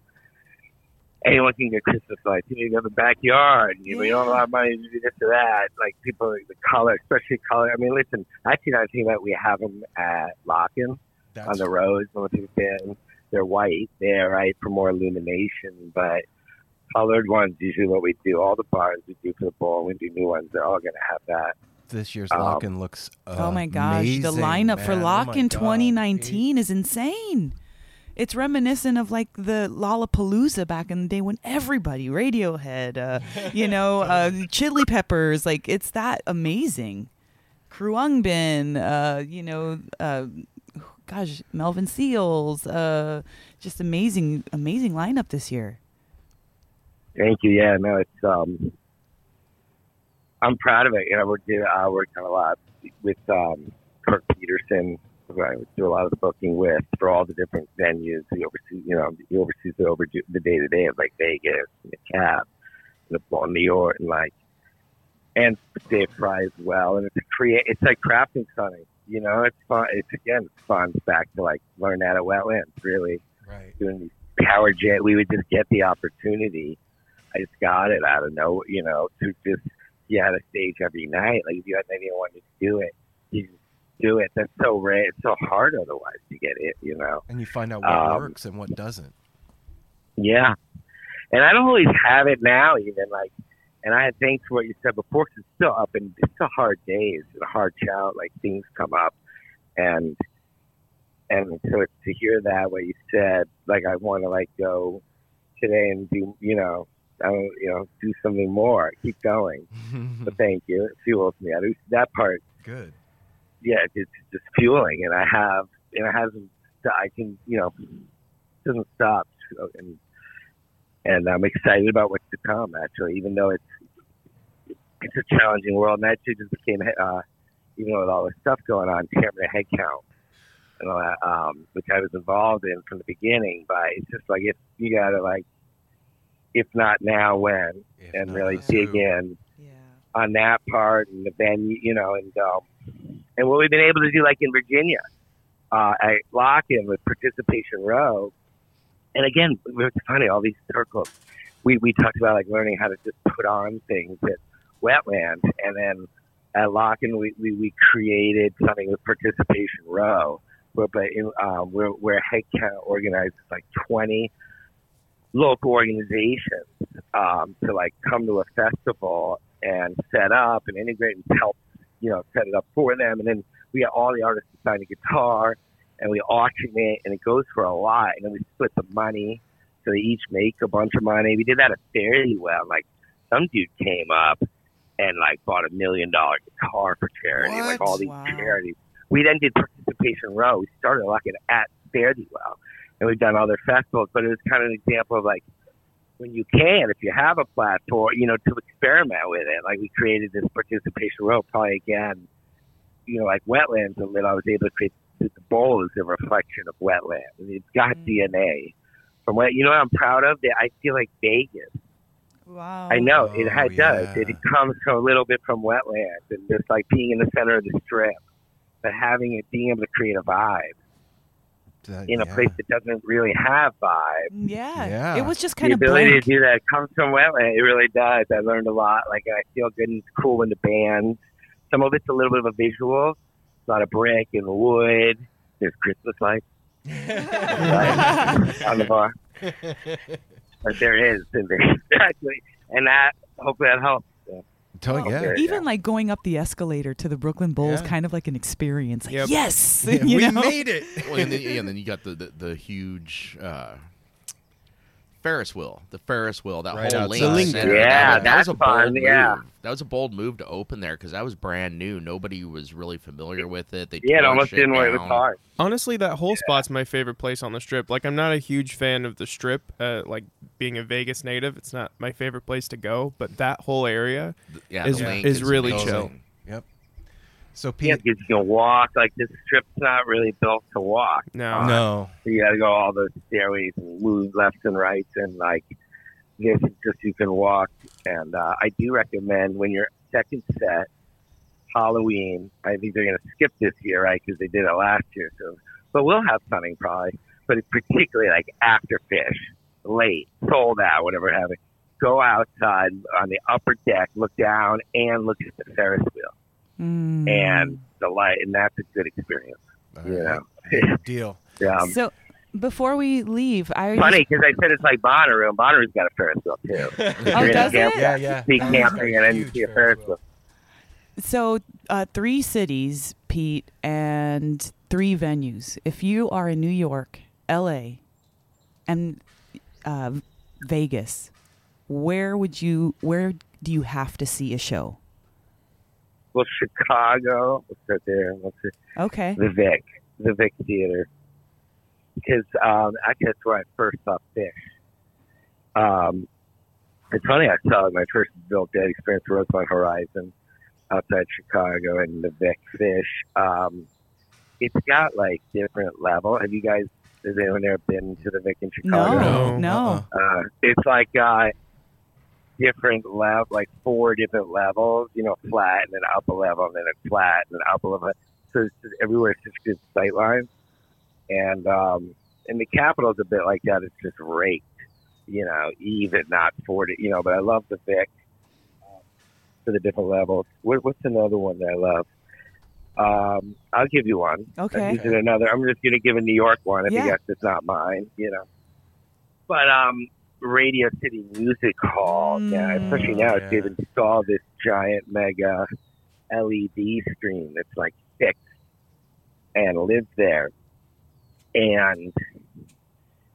Anyone can get Christmas lights. You can go to the backyard. You, you don't have a lot of money to do this or that. Like people, the color, especially color. I mean, listen. Actually, now I think that we have them at Lockn' That's on the roads. Most of them, they're white there, right, for more illumination. But colored ones usually what we do. All the bars we do for the bowl, we do new ones. They're all going to have that. this year's Um, Lockn' looks oh my gosh, the amazing, lineup for man. Oh Lock my in God. 2019 is insane. It's reminiscent of like the Lollapalooza back in the day when everybody, Radiohead, uh, you know, uh, Chili Peppers, like it's that amazing. Khruangbin, uh, you know, uh, gosh, Melvin Seals, uh, just amazing, amazing lineup this year. Thank you. Yeah, no, it's um, I'm proud of it. You know, we're doing I work on a lot with um, Kirk Peterson. I do a lot of the booking with for all the different venues. He oversees, you know, he oversees the over the day to day of like Vegas and the Cap and the New York and like and Dave Fry as well. And it's a create. It's like crafting something. You know, it's fun. It's again, it's fun. Back to like learn out of wetlands. Really Right. doing these power jet. We would just get the opportunity. I just got it out of nowhere, you know, to just you had a stage every night. Like if you had anyone wanted to do it, you just do it. That's so rare. It's so hard otherwise to get it, you know. And you find out what Um, works and what doesn't. Yeah. And I don't always have it now, even like, and I had thanks for what you said before, 'cause it's still up and it's still hard days and a hard child. Like things come up, and and so to hear that what you said, like I want to like go today and do, you know, I don't, you know, do something more, keep going. But thank you, it fuels me. I do that part Good. Yeah, it's just fueling, and I have, and it hasn't. I can, you know, it doesn't stop, So, and and I'm excited about what's to come. Actually, even though it's it's a challenging world, and I actually just became, uh, even with all this stuff going on, chairman of head count, and all that, um, which I was involved in from the beginning. But it's just like if you gotta like, if not now, when, If and not really now. dig in Yeah. on that part and the venue, you know, and um, and what we've been able to do, like in Virginia, uh, at Lockn' with Participation Row, and again, it's funny all these circles. We we talked about like learning how to just put on things at Wetland, and then at Lockn' we, we we created something with Participation Row, where but in, um, where where Headcount organizes like twenty local organizations um, to like come to a festival and set up and integrate and help, you know, set it up for them. And then we get all the artists to sign a guitar and we auction it and it goes for a lot. And then we split the money. So they each make a bunch of money. We did that at Fare Thee Well. Like some dude came up and like bought a million dollar guitar for charity, like all these Wow. charities. We then did participation row. We started like an at Fare Thee Well. And we've done other festivals, but it was kind of an example of like when you can, if you have a platform, you know, to experiment with it. Like we created this participation row, probably again, you know, like wetlands, and then I was able to create the the bowl is a reflection of wetlands. And it's got Mm. DNA from what you know. What I'm proud of that. I feel like Vegas. Wow. I know Oh, it ha- does. yeah. It comes from a little bit from wetlands and just like being in the center of the strip, but having it being able to create a vibe That- in a yeah. place that doesn't really have vibe. Mm, yeah. Yeah. It was just the kind of ability blank. to do that comes from wetland. It really does. I learned a lot. Like I feel good and it's cool when the band. Some of it's a little bit of a visual, a lot of brick and wood. There's Christmas lights on the bar, but there is and there- actually, and that hopefully that helps. Totally, yeah. Okay. Even like going up the escalator to the Brooklyn Bowl is Yeah. kind of like an experience. Like, Yep. yes, Yeah, you we know? made it. well, and then, yeah, and then you got the the, the huge uh, Ferris wheel, the Ferris wheel, that Right whole lane. The Yeah, that, was- that was a bold fun, move. yeah. That was a bold move to open there because that was brand new. Nobody was really familiar with it. They Yeah, it almost didn't work. It was down. hard. Honestly, that whole spot's my favorite place on the strip. Like, I'm not a huge fan of the strip. Uh, like being a Vegas native, it's not my favorite place to go. But that whole area, Yeah, Is- the link is really amazing. chill. Yep. So Yeah, Pete, because you can walk. Like this strip's not really built to walk. no, no, So you got to go all those stairways and move left and right, and like this is just you can walk. And uh, I do recommend when you're second set, Halloween. I think they're going to skip this year, right? Because they did it last year. So, but we'll have something probably. But it's particularly like after Phish, late, sold out, whatever have it. Go outside on the upper deck, look down, and look at the Ferris wheel, Mm. and the light, and that's a good experience. All You right. Deal. yeah. so before we leave, I Funny because I said it's like Bonnaroo, and Bonnaroo's got a Ferris wheel too. Oh, does in camp- it? Yeah, yeah. See camping, and then you see a Ferris wheel. So, uh, three cities, Pete, and three venues. If you are in New York, LA, and uh, Vegas, where would you? Where do you have to see a show? Well, Chicago, let's start there. Let's see. Okay. the Vic, the Vic Theater, because um, actually that's where I first saw Phish. Um, it's funny, I saw my first Bill Dead experience was on Horizon outside Chicago and the Vic Phish. Um, it's got like different level. Have you guys? Has anyone ever been to the Vic in Chicago? No, No. no. Uh, it's like uh, different level, like four different levels. You know, flat and then up a level, and then a flat and then up a level. So it's just, everywhere it's just good sight lines, and um, and the Capitol's a bit like that. It's just raked, you know, even not forty. You know, but I love the Vic um, for the different levels. What, what's another one that I love? Um, I'll give you one. Okay. Is it another? I'm just going to give a New York one. if Yeah. guess it's not mine, you know. But um, Radio City Music Hall, yeah, especially mm. now, yeah. they've installed this giant mega LED screen that's like fixed and lives there, and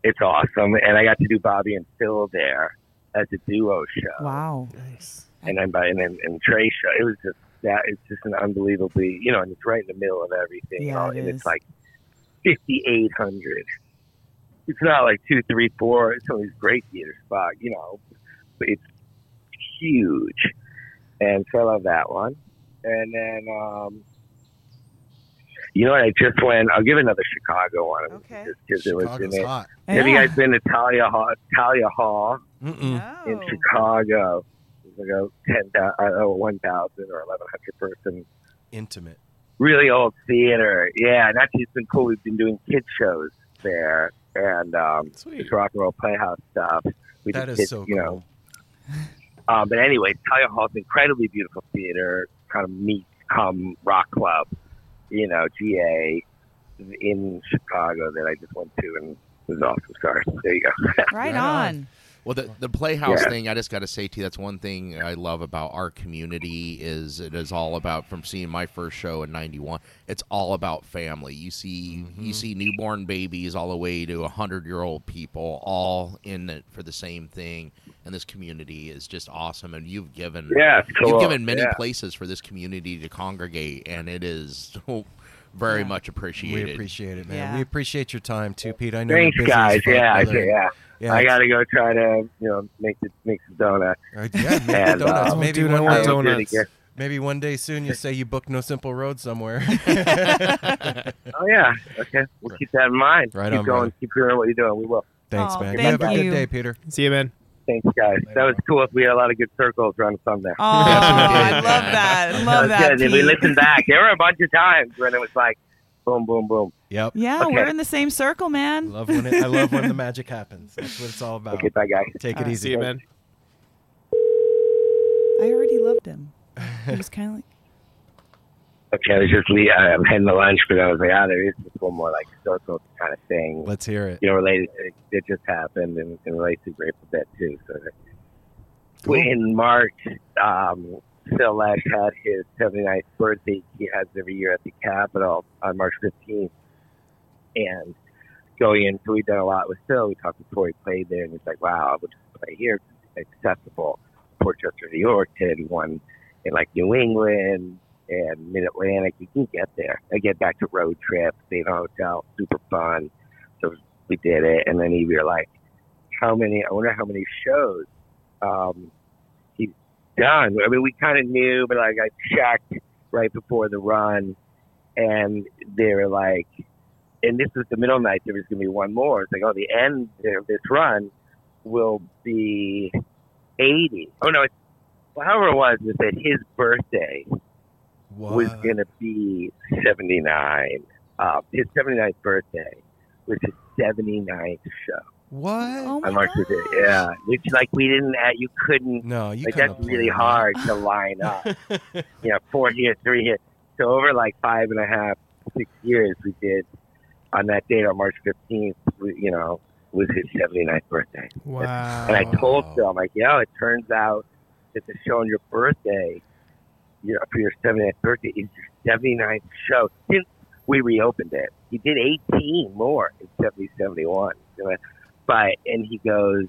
it's awesome. And I got to do Bobby and Phil there as a duo show Wow. Nice. and then by and then and Trey show. It was just that it's just an unbelievably you know, and it's right in the middle of everything. Yeah, you know, it and is. it's like fifty eight hundred. It's not like two, three, four. It's always great theater spot, you know. But it's huge, and so I love that one. And then, um, you know what? I just went. I'll give another Chicago one. Okay. Just because it was in Chicago's it. hot. Have you guys been to Thalia Hall? Thalia Hall Mm-mm. in No. Chicago. It's like a ten, thou- uh, one thousand or eleven hundred person, Intimate. really old theater. Yeah, and actually it's been cool. We've been doing kid shows there and um, Sweet. just rock and roll playhouse stuff. We That did is so you know. cool. Um, but anyway, Thalia Hall's an incredibly beautiful theater, kind of meets come rock club, you know, GA in Chicago that I just went to and it was awesome. Sorry, there you go. Right Right on. Well, the the Playhouse Yeah. thing, I just got to say to you, that's one thing I love about our community is it is all about from seeing my first show in '91. It's all about family. You see, you mm-hmm. see newborn babies all the way to hundred year old people, all in it for the same thing. And this community is just awesome. And you've given yeah, cool. you've given many yeah. places for this community to congregate, and it is oh, very Yeah. much appreciated. We appreciate it, man. Yeah. We appreciate your time too, Pete. I know Thanks, you're busy guys. Yeah, I, brother. yeah. Yeah, I got to go try to, you know, make the, make some donuts. Uh, yeah, make the And, donuts. uh, maybe dude, one want day, I'll do it donuts. maybe one day soon you say you booked No Simple Road somewhere. Oh yeah. Okay. We'll keep that in mind. Right keep on, going. brother. Keep doing what you're doing. We will. Thanks, Aw, man. thank you have a good day, Peter. See you, man. Thanks, guys. That was cool. We had a lot of good circles around the sun there. Oh, I love that. That Love was that. good. If we Pete. listen back, there were a bunch of times when it was like, boom, boom, boom. Yep. Yeah, Okay. we're in the same circle, man. Love when it, I love when the magic happens. That's what it's all about. Okay, bye, guys. Take All it right. easy. See you, man. I already loved him. He was kind of like, Okay, I was just le- I'm heading to lunch, but I was like, ah, there is just one more like circle kind of thing. Let's hear it. you know, related to, it just happened and, and related to Grateful Dead too. So Cool. in March, um, Phil Lesh had his 79th birthday. He has every year at the Capitol on March 15th. And going in, so we've done a lot with Phil. We talked before he played there, and he's like, wow, I would just play here. It's accessible. Port Chester, New York, did one in like New England and Mid Atlantic. You can get there. I get back to road trip, stay in a hotel, super fun. So we did it, and then we were like, how many? I wonder how many shows um, he's done. I mean, we kind of knew, but like I checked right before the run, and they were like, and this was the middle night. There was going to be one more. It's like, oh, the end of this run will be eighty. Oh no, it's however it was. It his birthday was going to be 79. Uh, his 79th birthday was his 79th show What? Oh on March god. 5th. Yeah, which like we didn't, uh, you couldn't. No, you like that's really that. hard to line up. you know, four here, three here. So over like five and a half, six years, we did on that date on March 15th. We, you know, was his 79th birthday. Wow. And I told Wow. Phil, I'm like, yeah, it turns out that the show on your birthday, you know, for your 79th birthday, is your 79th show since we reopened it. He did 18 more in 70, 71. You know, But, and he goes,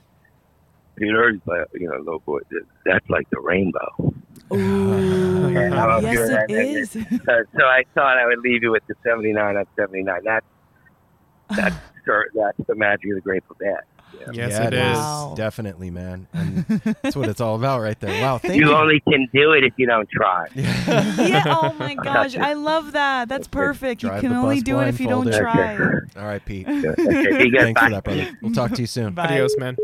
Peter, but, you know, little boy, that's like the rainbow. Ooh, And I was yes, that, it is. So, uh, so I thought I would leave you with the 79 on 79. That's, that's, that's the magic of the Grateful Dead. Yes, yeah, it is. is. Wow. Definitely, man. And that's what it's all about right there. Wow, thank You you. only can do it if you don't try. yeah. Oh my gosh, I love that. That's perfect. You can only do it if you don't try. all right, Pete. Okay. Thanks Bye. for that, brother. We'll talk to you soon. Bye. Adios, man.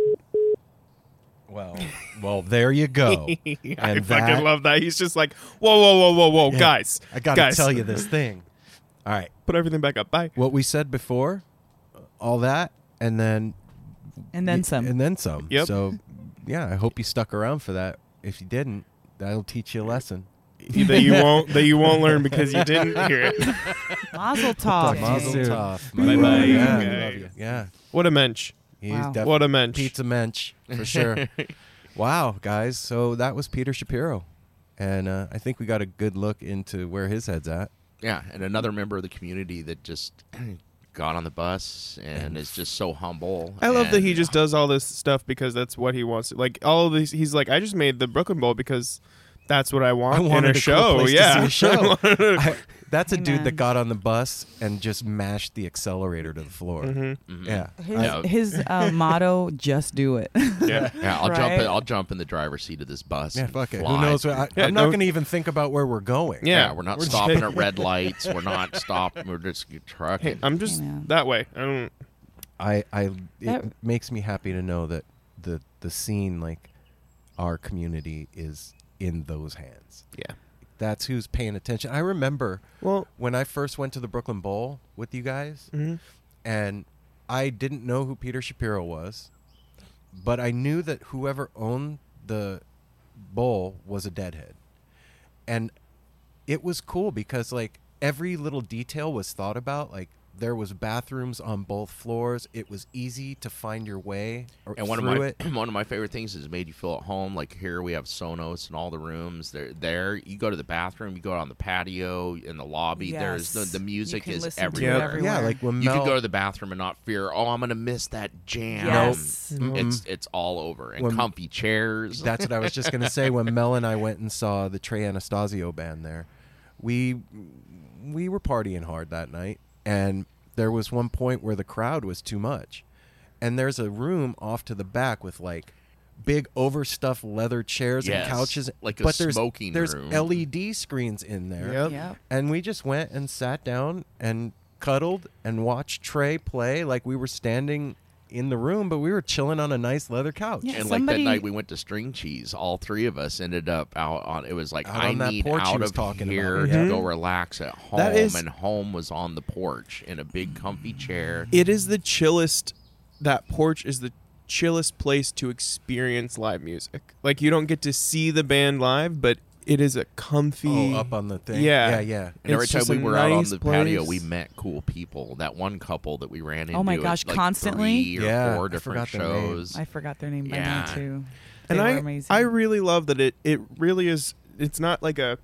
Well, well, there you go. I And fucking that- love that. He's just like, whoa, whoa, whoa, whoa, whoa, Yeah. guys, I got to Guys. tell you this thing. All right, put everything back up. Bye. what we said before, all that, and then And then some. and then some. Yep. So, yeah, I hope you stuck around for that. If you didn't, that'll teach you a lesson. that you won't that you won't learn because you didn't hear it. Mazel Talk tov. to Mazel tov. Bye-bye. Yeah, guys. love you. yeah. What a mensch. He's Wow. def- What a mensch. pizza mensch for sure. wow, guys. So that was Peter Shapiro, and uh, I think we got a good look into where his head's at. Yeah, and another member of the community that just got on the bus and is just so humble. I love that he just does all this stuff because that's what he wants. Like all of these, he's like, I just made the Brooklyn Bowl because that's what I want I in wanted a a show. to yeah, see a show. I, that's a dude man. that got on the bus and just mashed the accelerator to the floor. Mhm. Mhm. Yeah. His, Yeah. his uh, motto, just do it. yeah. Yeah, I'll jump. Right? In, I'll jump in the driver's seat of this bus. Yeah, and fuck it. Who fly. knows? What, I, Yeah, I'm not don't- going to even think about where we're going. Yeah. Yeah, we're not We're just- stopping at red lights. We're not stopping. We're just trucking. Hey, I'm just Hey, man. that way. I don't. I, I it That- makes me happy to know that the the scene, like our community, is in those hands. Yeah. That's who's paying attention. I remember Well. when I first went to the Brooklyn Bowl with you guys, mhm. and I didn't know who Peter Shapiro was, but I knew that whoever owned the bowl was a deadhead. And it was cool because like every little detail was thought about like there was bathrooms on both floors. It was easy to find your way or And one of my it. one of my favorite things is it made you feel at home. Like here we have Sonos in all the rooms. There, there you go to the bathroom, you go out on the patio in the lobby. There's the Yes. the You music can is listen to it everywhere. everywhere. Yeah, like when You can go to the bathroom and not fear. Oh, I'm gonna miss that jam. Yes. Nope. Mm-hmm. Mm-hmm. It's it's all over and When- comfy chairs. That's what I was just gonna say. When Mel and I went and saw the Trey Anastasio band there, we we were partying hard that night, and there was one point where the crowd was too much, and there's a room off to the back with like big overstuffed leather chairs Yes, and couches, like a but there's smoking there's room. LED screens in there, Yep. Yep. and we just went and sat down and cuddled and watched Trey play like we were standing in the room, but we were chilling on a nice leather couch. Yeah. and somebody- like that night we went to String Cheese. All three of us ended up out on. It was like Out I on that need porch he out was of talking about, here yeah. to mm-hmm. go relax at home. That is- and home was on the porch in a big comfy chair. It is the chillest. That porch is the chillest place to experience live music. Like you don't get to see the band live, but it is a comfy. Oh, up on the thing. Yeah. yeah, yeah. And every It's time just we a were out on nice the patio, place. we met cool people. That one couple that we ran oh into. Oh my at, gosh, like, constantly? three or Yeah, four I different forgot their name. shows. I forgot their name by Yeah. now too. and They I amazing. I really love that it it really is. It's not like a.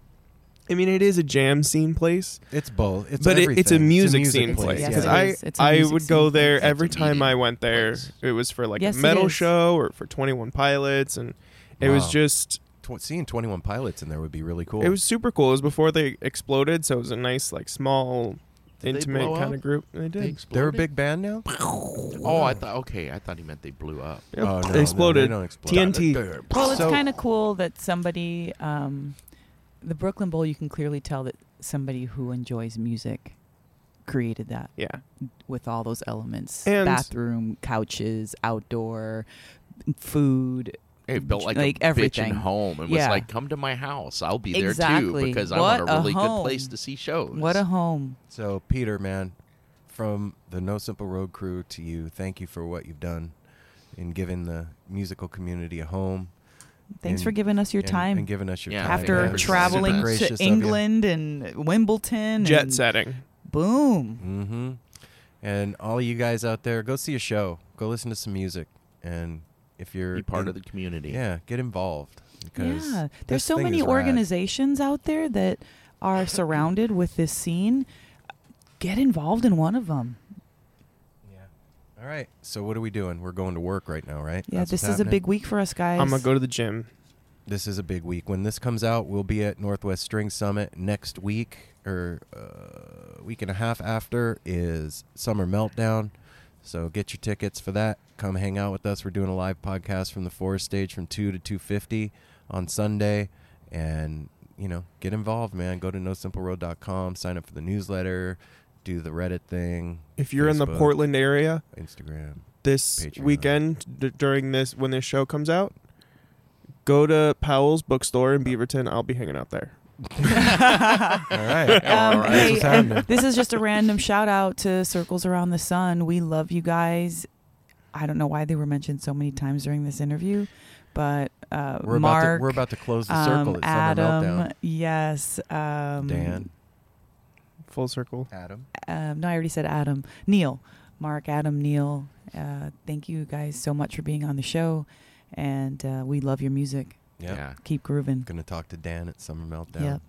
I mean, it is a jam scene place, It's both. It's but it, it's a everything. music, scene place. place. Yes, Because it I is. It's a I music would go scene there place. every a time I went there. place. It was for like Yes, a it metal is. show or for Twenty One Pilots, and it was Wow. just Tw- seeing Twenty One Pilots in there would be really cool. it was super cool. It was before they exploded, so it was a nice like small, Did they intimate blow kind up? of group. They They did. They're a exploded? big band now. Oh, I thought. Okay, I thought he meant they blew up. Yep. Oh, no, they exploded. No, they don't explode. TNT. Well, it's So- kind of cool that somebody, um, the Brooklyn Bowl, you can clearly tell that somebody who enjoys music created that Yeah. with all those elements And- bathroom, couches, outdoor, food. Hey, built like, Like a everything. bitchin' home and Yeah. was like, "Come to my house. I'll be there too Exactly. because I want a a really good place to see shows." What a home. So, Peter, man, from the No Simple Road crew to you, thank you for what you've done in giving the musical community a home. Thanks and- for giving us your and- time. and giving us your Yeah, time. After you. man. It's super traveling to. England and Wimbledon. Jet and setting. Boom. Mm-hmm. And all you guys out there, go see a show. Go listen to some music. And if you're Be part in- of the community. yeah, get involved because Yeah. There's so many is rad. organizations out there that are surrounded with this scene. Get involved in one of them. Yeah. All right. So what are we doing? We're going to work right now, right? Yeah, That's this what's is a big week for us guys. I'm gonna go to the gym. This is a big week. When this comes out, we'll be at Northwest String Summit next week, or uh, week and a half after is Summer Meltdown. So get your tickets for that. Come hang out with us. We're doing a live podcast from the Forest Stage from two to two fifty on Sunday, and you know, get involved, man. Go to nosimpleroad.com, sign up for the newsletter, do the Reddit thing. If you're in the Portland area Instagram. this Patreon. weekend d- during this when this show comes out, go to Powell's bookstore in Beaverton. I'll be hanging out there. All right. Um, That's hey, what's and happening. this is just a random shout out to Circles Around the Sun. We love you guys. I don't know why they were mentioned so many times during this interview, but uh, We're Mark, about to we're about to close the circle um, at Adam, Meltdown. yes, um, Dan, Full circle. Adam. um, no, I already said Adam. Neil, Mark, Adam, Neil. Uh, thank you guys so much for being on the show, and uh, we love your music. Yep. Yeah. Keep grooving. Going to talk to Dan at Summer Meltdown. Yep.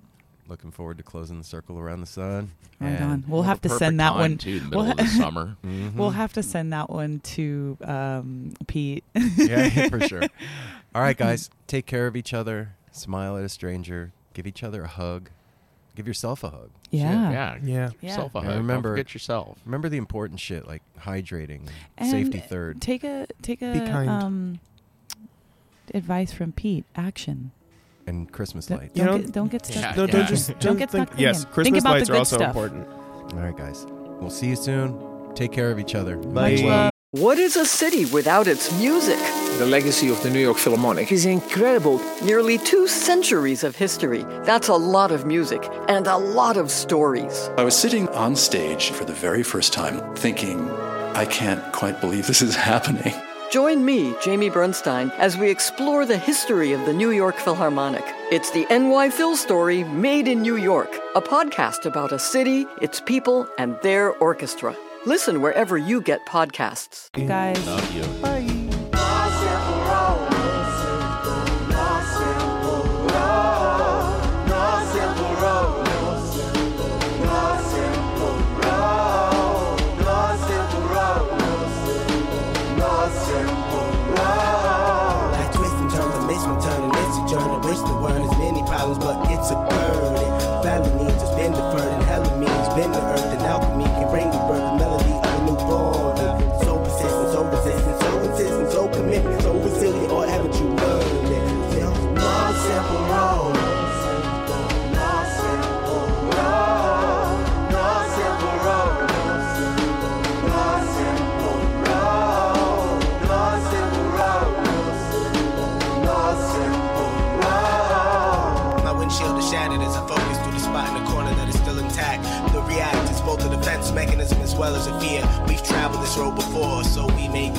Looking forward to closing the circle around the sun. Right on. We'll Well, have the to send that time, one. too, the middle we'll of the summer. Mhm. We'll have to send that one to um, Pete. yeah, for sure. All right, guys, take care of each other. Smile at a stranger. Give each other a hug. Give yourself a hug. Shit. Yeah. Yeah. Yeah. Yeah. Self a And hug. remember- Don't forget yourself. Remember the important shit like hydrating, And safety third. Take a take a Be kind. um advice from Pete. Action. And Christmas Don't, lights. You don't know- get don't get stuck. Yeah. No, don't just Don't don't get think, stuck Yes. Christmas Think about the lights are also stuff. important. All right, guys. We'll see you soon. Take care of each other. Bye. love. What is a city without its music? The legacy of the New York Philharmonic is incredible. Nearly two centuries of history. That's a lot of music and a lot of stories. I was sitting on stage for the very first time thinking, I can't quite believe this is happening. Join me, Jamie Bernstein, as we explore the history of the New York Philharmonic. It's the NY Phil story made in New York, a podcast about a city, its people, and their orchestra. Listen wherever you get podcasts. Guys. Love you. Like